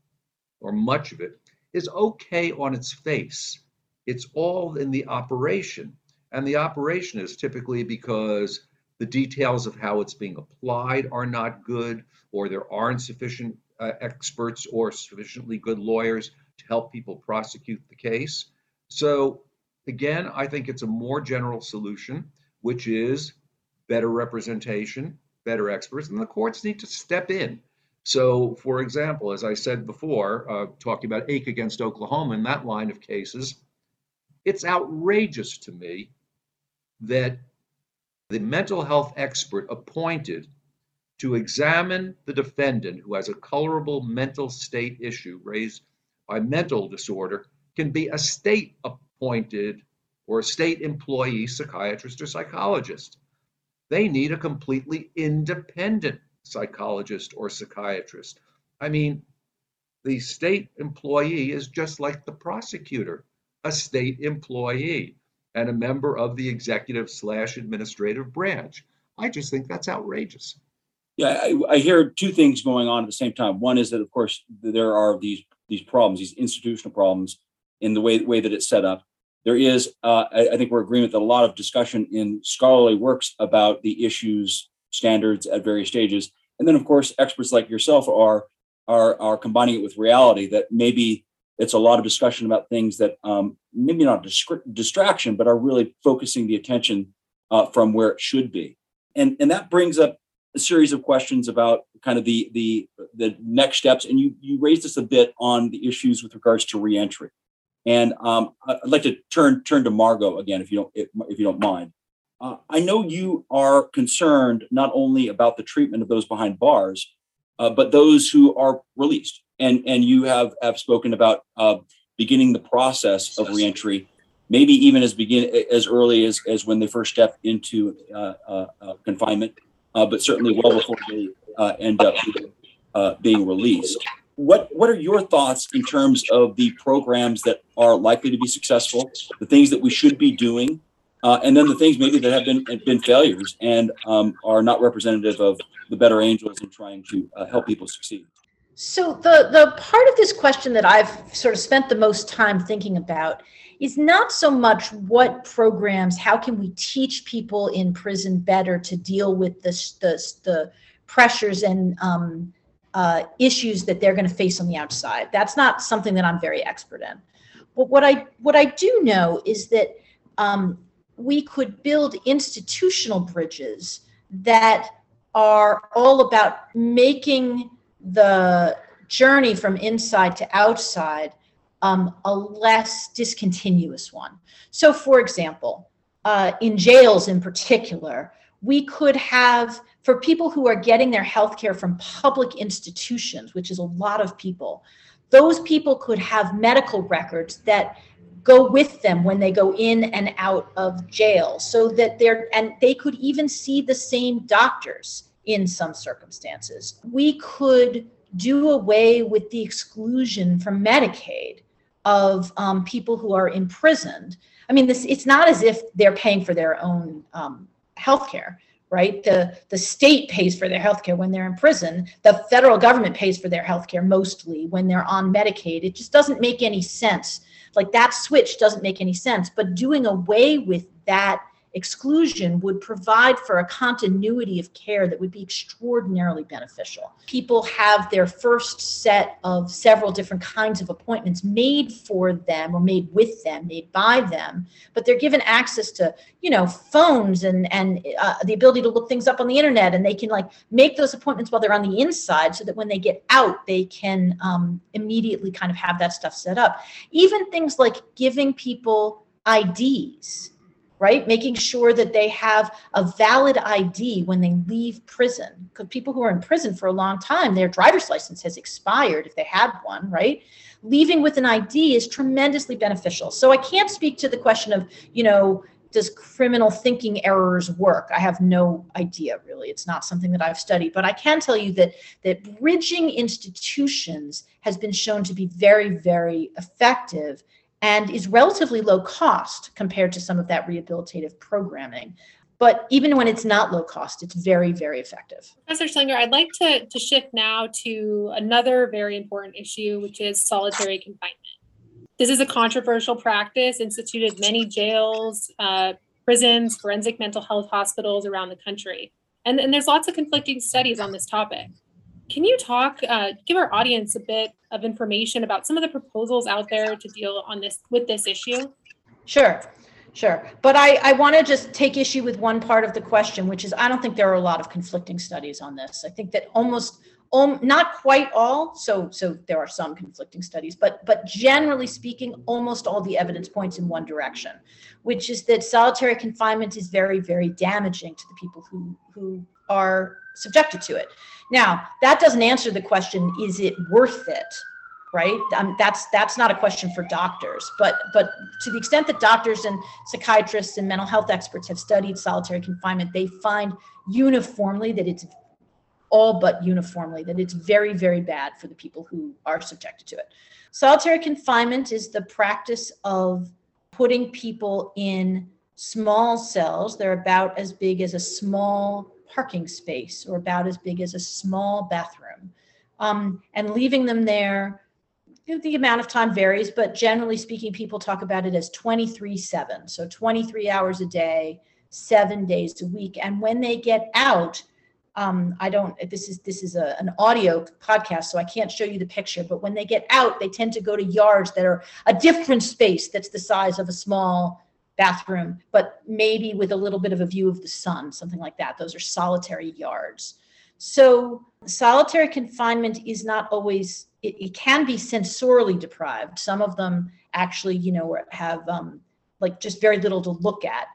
or much of it, is okay on its face. It's all in the operation. And the operation is typically because the details of how it's being applied are not good, or there aren't sufficient uh, experts or sufficiently good lawyers to help people prosecute the case. So, again, I think it's a more general solution which is better representation, better experts, and the courts need to step in. So, for example, as I said before, uh, talking about Ake against Oklahoma in that line of cases, it's outrageous to me that the mental health expert appointed to examine the defendant who has a colorable mental state issue raised by mental disorder can be a state appointed or a state employee psychiatrist or psychologist. They need a completely independent psychologist or psychiatrist. I mean, the state employee is just like the prosecutor, a state employee and a member of the executive slash administrative branch. I just think that's outrageous. Yeah, I, I, hear two things going on at the same time. One is that, of course, there are these these problems, these institutional problems in the way way that it's set up there is, uh, I, I, think we're agreement that a lot of discussion in scholarly works about the issues, standards at various stages, and then of course experts like yourself are are are combining it with reality. That maybe it's a lot of discussion about things that um, maybe not distraction, but are really focusing the attention uh, from where it should be, and and that brings up a series of questions about kind of the the the next steps. And you you raised this a bit on the issues with regards to reentry. And um, I'd like to turn turn to Margo again, if you don't if, if you don't mind. Uh, I know you are concerned not only about the treatment of those behind bars, uh, but those who are released, and and you have have spoken about uh, beginning the process of reentry, maybe even as begin as early as as when they first step into uh, uh, uh, but certainly well before they end up being released what what are your thoughts in terms of the programs that are likely to be successful, the things that we should be doing, uh, and then the things maybe that have been been failures and um, are not representative of the better angels in trying to uh, help people succeed? So the the part of this question that I've sort of spent the most time thinking about is not so much what programs, how can we teach people in prison better to deal with the the, the pressures and um, uh, issues that they're going to face on the outside. That's not something that I'm very expert in. But what I what I do know is that um, we could build institutional bridges that are all about making the journey from inside to outside um, a less discontinuous one. So, for example, uh, in jails in particular, we could have for people who are getting their health care from public institutions, which is a lot of people, those people could have medical records that go with them when they go in and out of jail so that they're and they could even see the same doctors in some circumstances we could do away with the exclusion from medicaid of um, people who are imprisoned i mean this it's not as if they're paying for their own um, health care right? The, the state pays for their health care when they're in prison. The federal government pays for their health care mostly when they're on Medicaid. It just doesn't make any sense. Like that switch doesn't make any sense. But doing away with that exclusion would provide for a continuity of care that would be extraordinarily beneficial. People have their first set of several different kinds of appointments made for them or made with them, made by them, but they're given access to, you know, phones and and uh, the ability to look things up on the internet and they can like make those appointments while they're on the inside so that when they get out they can um, immediately kind of have that stuff set up. Even things like giving people IDs right? Making sure that they have a valid ID when they leave prison. Because people who are in prison for a long time, their driver's license has expired if they had one, right? Leaving with an ID is tremendously beneficial. So I can't speak to the question of, you know, does criminal thinking errors work? I have no idea really. It's not something that I've studied, but I can tell you that that bridging institutions has been shown to be very, very effective and is relatively low cost compared to some of that rehabilitative programming. But even when it's not low cost, it's very, very effective. Professor Schlanger, I'd like to, to shift now to another very important issue, which is solitary confinement. This is a controversial practice instituted many jails, uh, prisons, forensic mental health hospitals around the country. And, and there's lots of conflicting studies on this topic. Can you talk, uh, give our audience a bit of information about some of the proposals out there to deal on this with this issue? Sure, sure. But I, I want to just take issue with one part of the question, which is I don't think there are a lot of conflicting studies on this. I think that almost um, not quite all so so there are some conflicting studies but but generally speaking almost all the evidence points in one direction which is that solitary confinement is very very damaging to the people who who are subjected to it. Now, that doesn't answer the question, is it worth it? Right? Um, that's that's not a question for doctors, but but to the extent that doctors and psychiatrists and mental health experts have studied solitary confinement, they find uniformly that it's all but uniformly that it's very very bad for the people who are subjected to it. Solitary confinement is the practice of putting people in small cells. They're about as big as a small parking space or about as big as a small bathroom. Um, and leaving them there, the amount of time varies, but generally speaking, people talk about it as 23 7. So 23 hours a day, seven days a week. And when they get out, um, I don't. This is this is a, an audio podcast, so I can't show you the picture. But when they get out, they tend to go to yards that are a different space that's the size of a small bathroom, but maybe with a little bit of a view of the sun, something like that. Those are solitary yards. So solitary confinement is not always, it, it can be sensorily deprived. Some of them actually, you know, have um, like just very little to look at.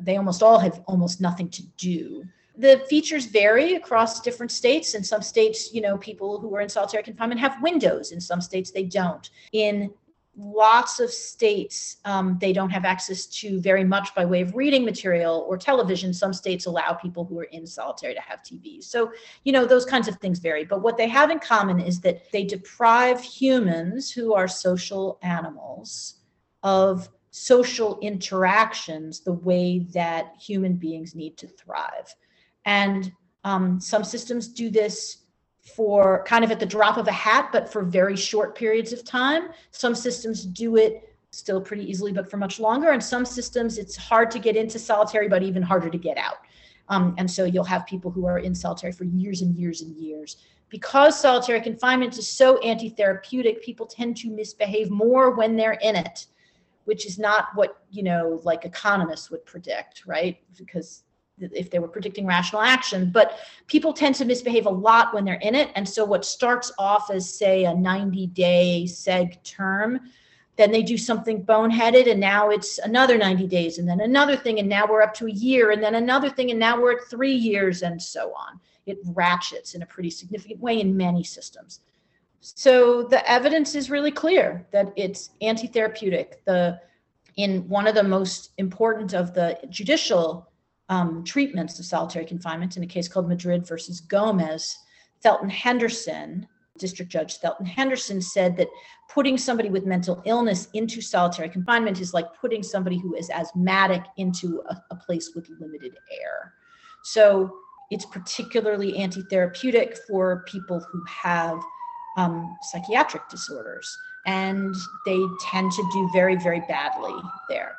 They almost all have almost nothing to do. The features vary across different states. In some states, you know, people who are in solitary confinement have windows. In some states, they don't. In lots of states um, they don't have access to very much by way of reading material or television. Some states allow people who are in solitary to have tvs so you know those kinds of things vary. But what they have in common is that they deprive humans who are social animals of social interactions the way that human beings need to thrive. And um, some systems do this for kind of at the drop of a hat, but for very short periods of time. Some systems do it still pretty easily, but for much longer. And some systems, it's hard to get into solitary, but even harder to get out. Um, and so you'll have people who are in solitary for years and years and years. Because solitary confinement is so anti therapeutic, people tend to misbehave more when they're in it, which is not what, you know, like economists would predict, right? Because if they were predicting rational action but people tend to misbehave a lot when they're in it. And so what starts off as say a 90 day seg term then they do something boneheaded and now it's another 90 days and then another thing and now we're up to a year and then another thing and now we're at three years and so on. It ratchets in a pretty significant way in many systems. So the evidence is really clear that it's anti-therapeutic. The in one of the most important of the judicial um, treatments of solitary confinement in a case called Madrid versus Gomez, Thelton Henderson, District Judge Thelton Henderson said that putting somebody with mental illness into solitary confinement is like putting somebody who is asthmatic into a, a place with limited air. So it's particularly anti therapeutic for people who have um, psychiatric disorders, and they tend to do very, very badly there.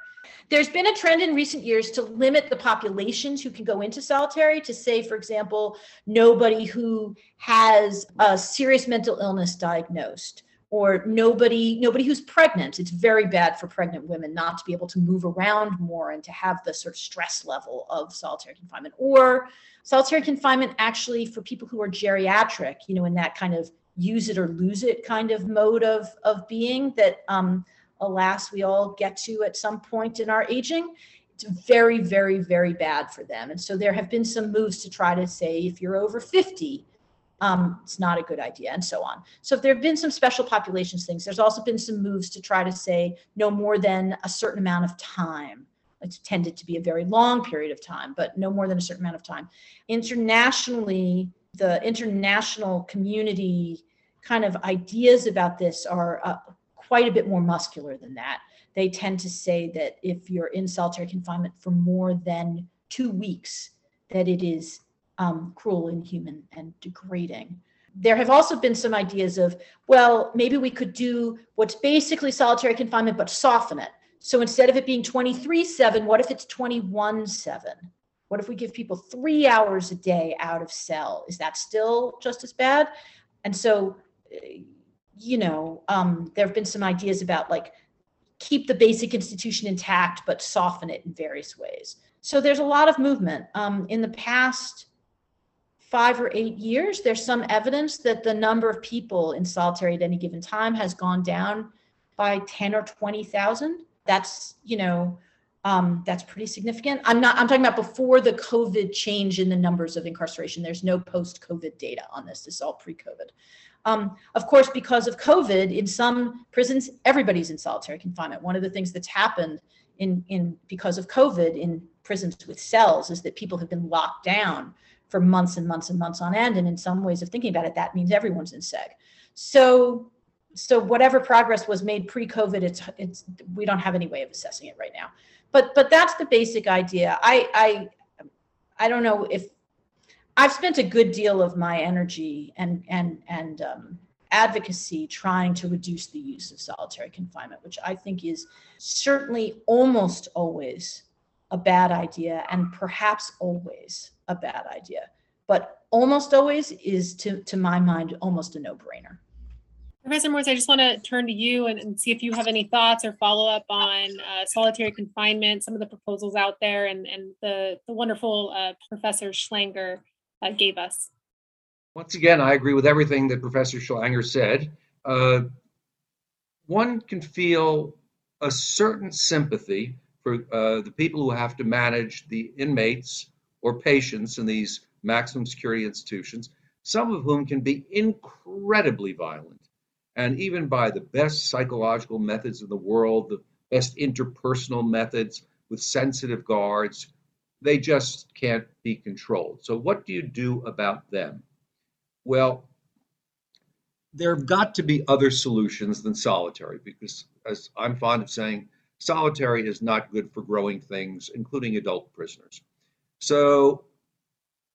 There's been a trend in recent years to limit the populations who can go into solitary to say, for example, nobody who has a serious mental illness diagnosed or nobody nobody who's pregnant. It's very bad for pregnant women not to be able to move around more and to have the sort of stress level of solitary confinement. Or solitary confinement actually for people who are geriatric you know in that kind of use it or lose it kind of mode of of being that um, alas we all get to at some point in our aging it's very very very bad for them. And so there have been some moves to try to say if you're over 50 um, it's not a good idea and so on. So if there have been some special populations things. There's also been some moves to try to say no more than a certain amount of time. It's tended to be a very long period of time but no more than a certain amount of time. Internationally the international community kind of ideas about this are uh, quite a bit more muscular than that. They tend to say that if you're in solitary confinement for more than two weeks, that it is um, cruel, inhuman, and degrading. There have also been some ideas of, well, maybe we could do what's basically solitary confinement, but soften it. So instead of it being 23 7, what if it's 21 7? What if we give people three hours a day out of cell? Is that still just as bad? And so, you know, um, there have been some ideas about like keep the basic institution intact, but soften it in various ways. So there's a lot of movement. Um, in the past five or eight years, there's some evidence that the number of people in solitary at any given time has gone down by 10 or 20,000. That's, you know, um, that's pretty significant. I'm not, I'm talking about before the COVID change in the numbers of incarceration. There's no post COVID data on this. This is all pre COVID. Um, of course, because of COVID, in some prisons, everybody's in solitary confinement. One of the things that's happened in, in because of COVID in prisons with cells is that people have been locked down for months and months and months on end. And in some ways of thinking about it, that means everyone's in seg. So so whatever progress was made pre-COVID, it's it's we don't have any way of assessing it right now but but that's the basic idea. I I I don't know if I've spent a good deal of my energy and and and um, advocacy trying to reduce the use of solitary confinement, which I think is certainly almost always a bad idea and perhaps always a bad idea. But almost always is to to my mind almost a no-brainer. Professor Morse, I just want to turn to you and, and, see if you have any thoughts or follow up on uh, solitary confinement, some of the proposals out there, and, and the, the wonderful uh, Professor Schlanger uh, gave us. Once again, I agree with everything that Professor Schlanger said. Uh, one can feel a certain sympathy for uh, the people who have to manage the inmates or patients in these maximum security institutions, some of whom can be incredibly violent and even by the best psychological methods in the world, the best interpersonal methods with sensitive guards, they just can't be controlled. So, what do you do about them? Well, there have got to be other solutions than solitary because, as I'm fond of saying, solitary is not good for growing things, including adult prisoners. So,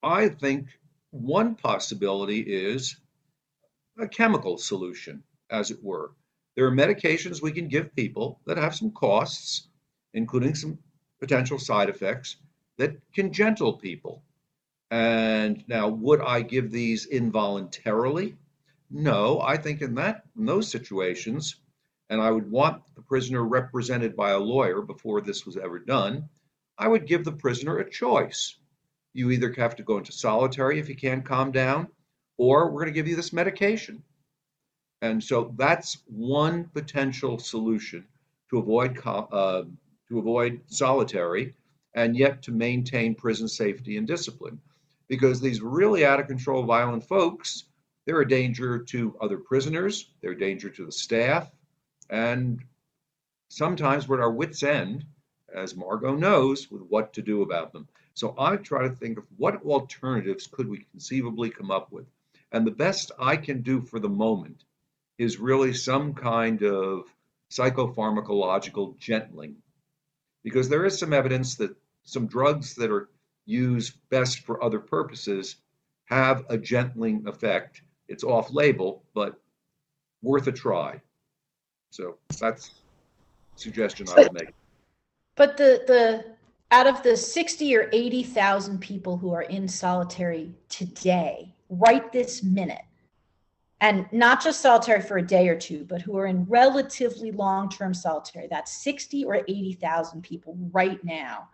I think one possibility is a chemical solution, as it were. There are medications we can give people that have some costs, including some potential side effects, that can gentle people. And now, would I give these involuntarily? No, I think in that in those situations, and I would want the prisoner represented by a lawyer before this was ever done, I would give the prisoner a choice. You either have to go into solitary if you can't calm down, or we're going to give you this medication. And so that's one potential solution to avoid uh, to avoid solitary and yet to maintain prison safety and discipline. Because these really out of control violent folks they're a danger to other prisoners, they're a danger to the staff, and sometimes we're at our wits' end, as Margo knows, with what to do about them. So I try to think of what alternatives could we conceivably come up with. And the best I can do for the moment is really some kind of psychopharmacological gentling. Because there is some evidence that some drugs that are used best for other purposes have a gentling effect. It's off label, but worth a try. So that's a suggestion I would make. But the the out of the 60 or 80,000 people who are in solitary today, right this minute, and not just solitary for a day or two, but who are in relatively long-term solitary, that's 60 or 80,000 people right now.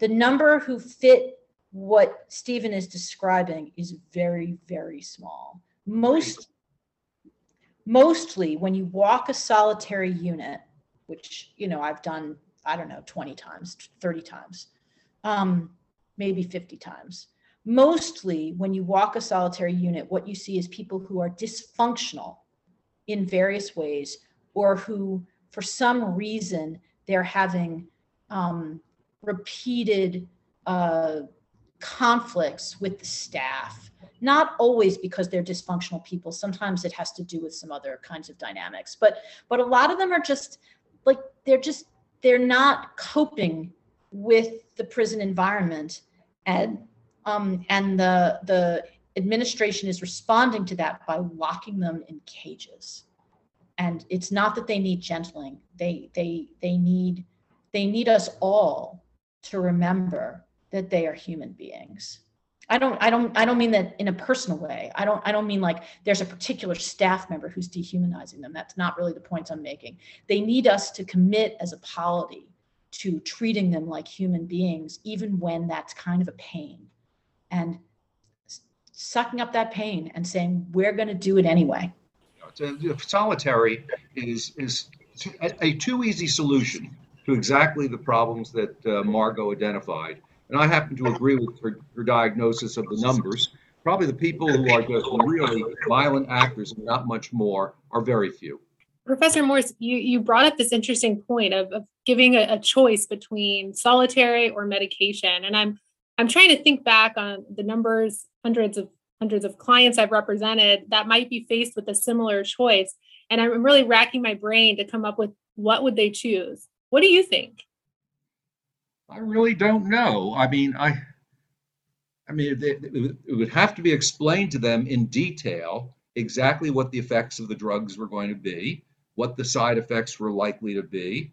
The number who fit what Stephen is describing is very, very small. Most mostly when you walk a solitary unit, which you know I've done I don't know, 20 times, 30 times, um, maybe 50 times. Mostly, when you walk a solitary unit, what you see is people who are dysfunctional in various ways, or who, for some reason, they're having um, repeated uh, conflicts with the staff. Not always because they're dysfunctional people. Sometimes it has to do with some other kinds of dynamics. But but a lot of them are just like they're just they're not coping with the prison environment and um, and the the administration is responding to that by locking them in cages and it's not that they need gentling they they they need they need us all to remember that they are human beings. I don't i don't i don't mean that in a personal way. I don't i don't mean like there's a particular staff member who's dehumanizing them. That's not really the points i'm making. They need us to commit as a polity to treating them like human beings even when that's kind of a pain. And sucking up that pain and saying we're going to do it anyway. Solitary is is a, a too easy solution to exactly the problems that uh, margo identified and I happen to agree with her, her diagnosis of the numbers. Probably the people who are just really violent actors and not much more are very few. Professor Morse, you, you brought up this interesting point of, of giving a, a choice between solitary or medication. And I'm I'm trying to think back on the numbers, hundreds of hundreds of clients I've represented that might be faced with a similar choice. And I'm really racking my brain to come up with what would they choose. What do you think? I really don't know. I mean, I, I mean, it, would have to be explained to them in detail exactly what the effects of the drugs were going to be, what the side effects were likely to be.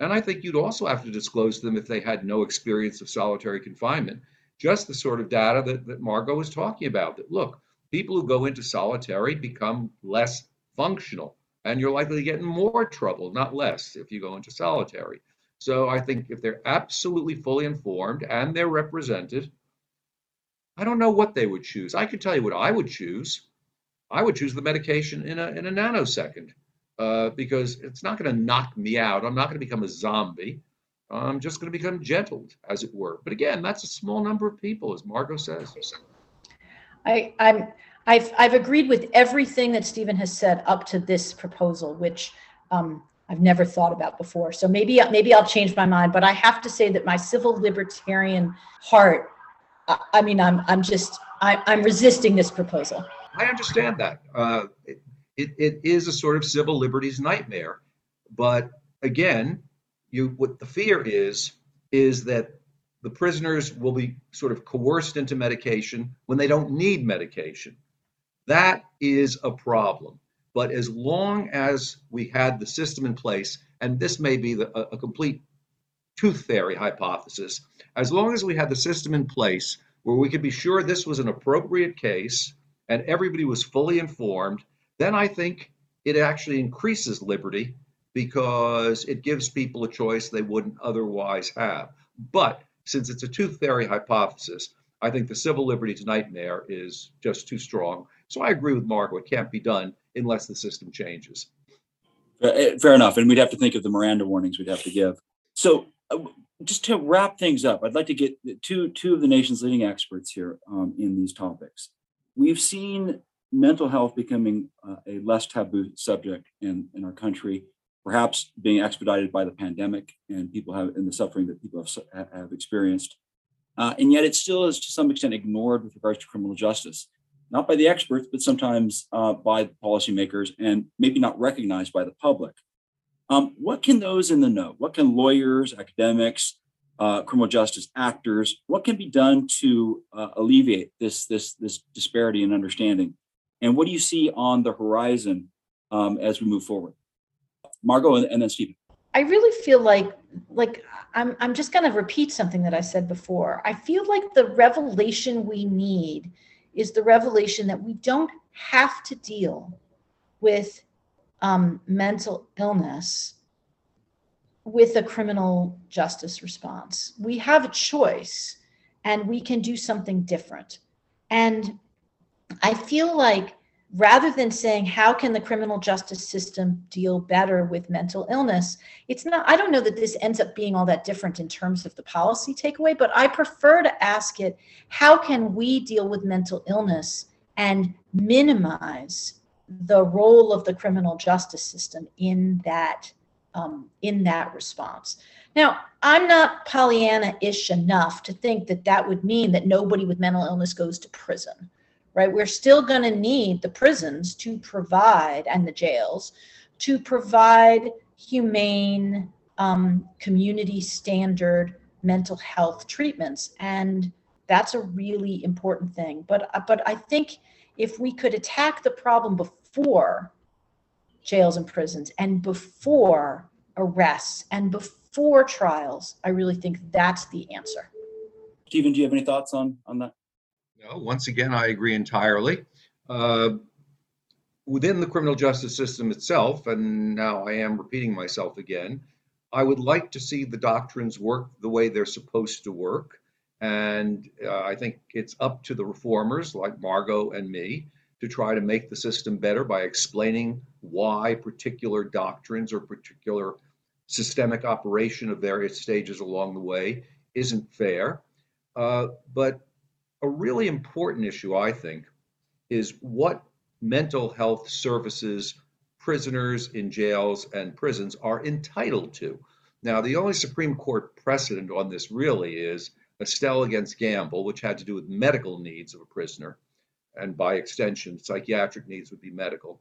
And I think you'd also have to disclose to them if they had no experience of solitary confinement, just the sort of data that, that Margo was talking about. That look, people who go into solitary become less functional, and you're likely to get in more trouble, not less, if you go into solitary. So I think if they're absolutely fully informed and they're represented, I don't know what they would choose. I could tell you what I would choose. I would choose the medication in a in a nanosecond uh, because it's not going to knock me out. I'm not going to become a zombie. I'm just going to become gentled, as it were. But again, that's a small number of people, as Margo says. I, I'm I've I've agreed with everything that Stephen has said up to this proposal, which um, I've never thought about before. So maybe maybe I'll change my mind. But I have to say that my civil libertarian heart, I, I mean, I'm I'm just I, I'm resisting this proposal. I understand that. Uh, it, it, it is a sort of civil liberties nightmare. But again, you what the fear is is that the prisoners will be sort of coerced into medication when they don't need medication. That is a problem. But as long as we had the system in place, and this may be the, a, a complete tooth fairy hypothesis, as long as we had the system in place where we could be sure this was an appropriate case and everybody was fully informed, then I think it actually increases liberty because it gives people a choice they wouldn't otherwise have. But since it's a tooth fairy hypothesis, I think the civil liberties nightmare is just too strong. So I agree with Margo. it can't be done unless the system changes. Eh, fair enough. And we'd have to think of the Miranda warnings we'd have to give. So, uh, just to wrap things up, I'd like to get two two of the nation's leading experts here um, in these topics. We've seen mental health becoming uh, a less taboo subject in, in our country, perhaps being expedited by the pandemic and people have and the suffering that people have, have experienced. Uh, and yet it still is to some extent ignored with regards to criminal justice, not by the experts, but sometimes uh, by policymakers and maybe not recognized by the public. Um, what can those in the know, what can lawyers, academics, uh, criminal justice actors, what can be done to uh, alleviate this, this, this disparity in understanding? And what do you see on the horizon um, as we move forward? Margo and, and then Stephen. I really feel like like I'm I'm just going to repeat something that I said before. I feel like the revelation we need is the revelation that we don't have to deal with um, mental illness with a criminal justice response. We have a choice and we can do something different. And I feel like rather than saying how can the criminal justice system deal better with mental illness? It's not i don't know that this ends up being all that different in terms of the policy takeaway but i prefer to ask it how can we deal with mental illness and minimize the role of the criminal justice system in that um, in that response? Now i'm not pollyanna-ish enough to think that that would mean that nobody with mental illness goes to prison right? We're still going to need the prisons to provide and the jails to provide humane, um, community standard mental health treatments, and that's a really important thing. But but I think if we could attack the problem before jails and prisons and before arrests and before trials, I really think that's the answer. Stephen, do you have any thoughts on on that? No, once again, I agree entirely. Uh, within the criminal justice system itself, and now I am repeating myself again, I would like to see the doctrines work the way they're supposed to work. And uh, I think it's up to the reformers like Margo and me to try to make the system better by explaining why particular doctrines or particular systemic operation of various stages along the way isn't fair. Uh, but a really important issue, I think, is what mental health services prisoners in jails and prisons are entitled to. Now, the only Supreme Court precedent on this really is Estelle against Gamble, which had to do with medical needs of a prisoner, and by extension, psychiatric needs would be medical.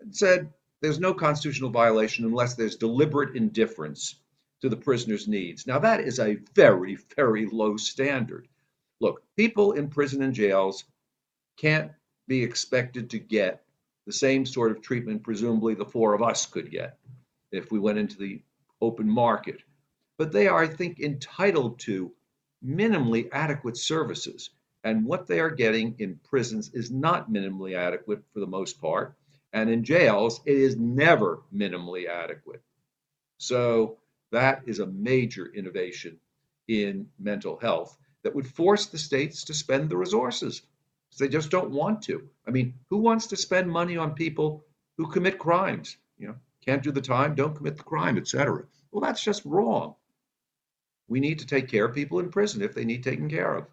It said there's no constitutional violation unless there's deliberate indifference to the prisoner's needs. Now, that is a very, very low standard. Look, people in prison and jails can't be expected to get the same sort of treatment, presumably, the four of us could get if we went into the open market. But they are, I think, entitled to minimally adequate services. And what they are getting in prisons is not minimally adequate for the most part. And in jails, it is never minimally adequate. So that is a major innovation in mental health that would force the states to spend the resources. They just don't want to. I mean, who wants to spend money on people who commit crimes? You know, can't do the time, don't commit the crime, etc. Well, that's just wrong. We need to take care of people in prison if they need taken care of.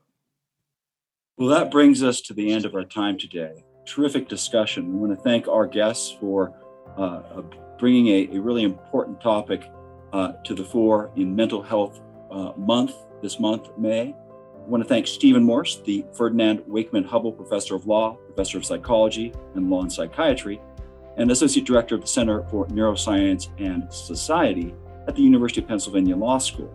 Well, that brings us to the end of our time today. Terrific discussion. We want to thank our guests for uh, bringing a, a, really important topic uh, to the fore in Mental Health uh, Month, this month, May. I want to thank Stephen Morse, the Ferdinand Wakeman Hubbell Professor of Law, Professor of Psychology and Law and Psychiatry, and Associate Director of the Center for Neuroscience and Society at the University of Pennsylvania Law School,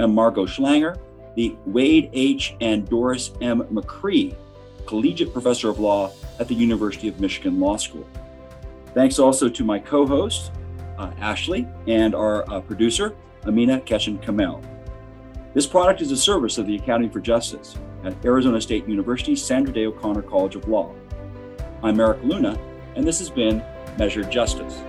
and Margo Schlanger, the Wade H. and Dores M. McCree Collegiate Professor of Law at the University of Michigan Law School. Thanks also to my co host, uh, Ashley, and our uh, producer, Amina Ketchen Kamel. This product is a service of the Academy for Justice at Arizona State University Sandra Day O'Connor College of Law. I'm Erik Luna, and this has been Measured Justice.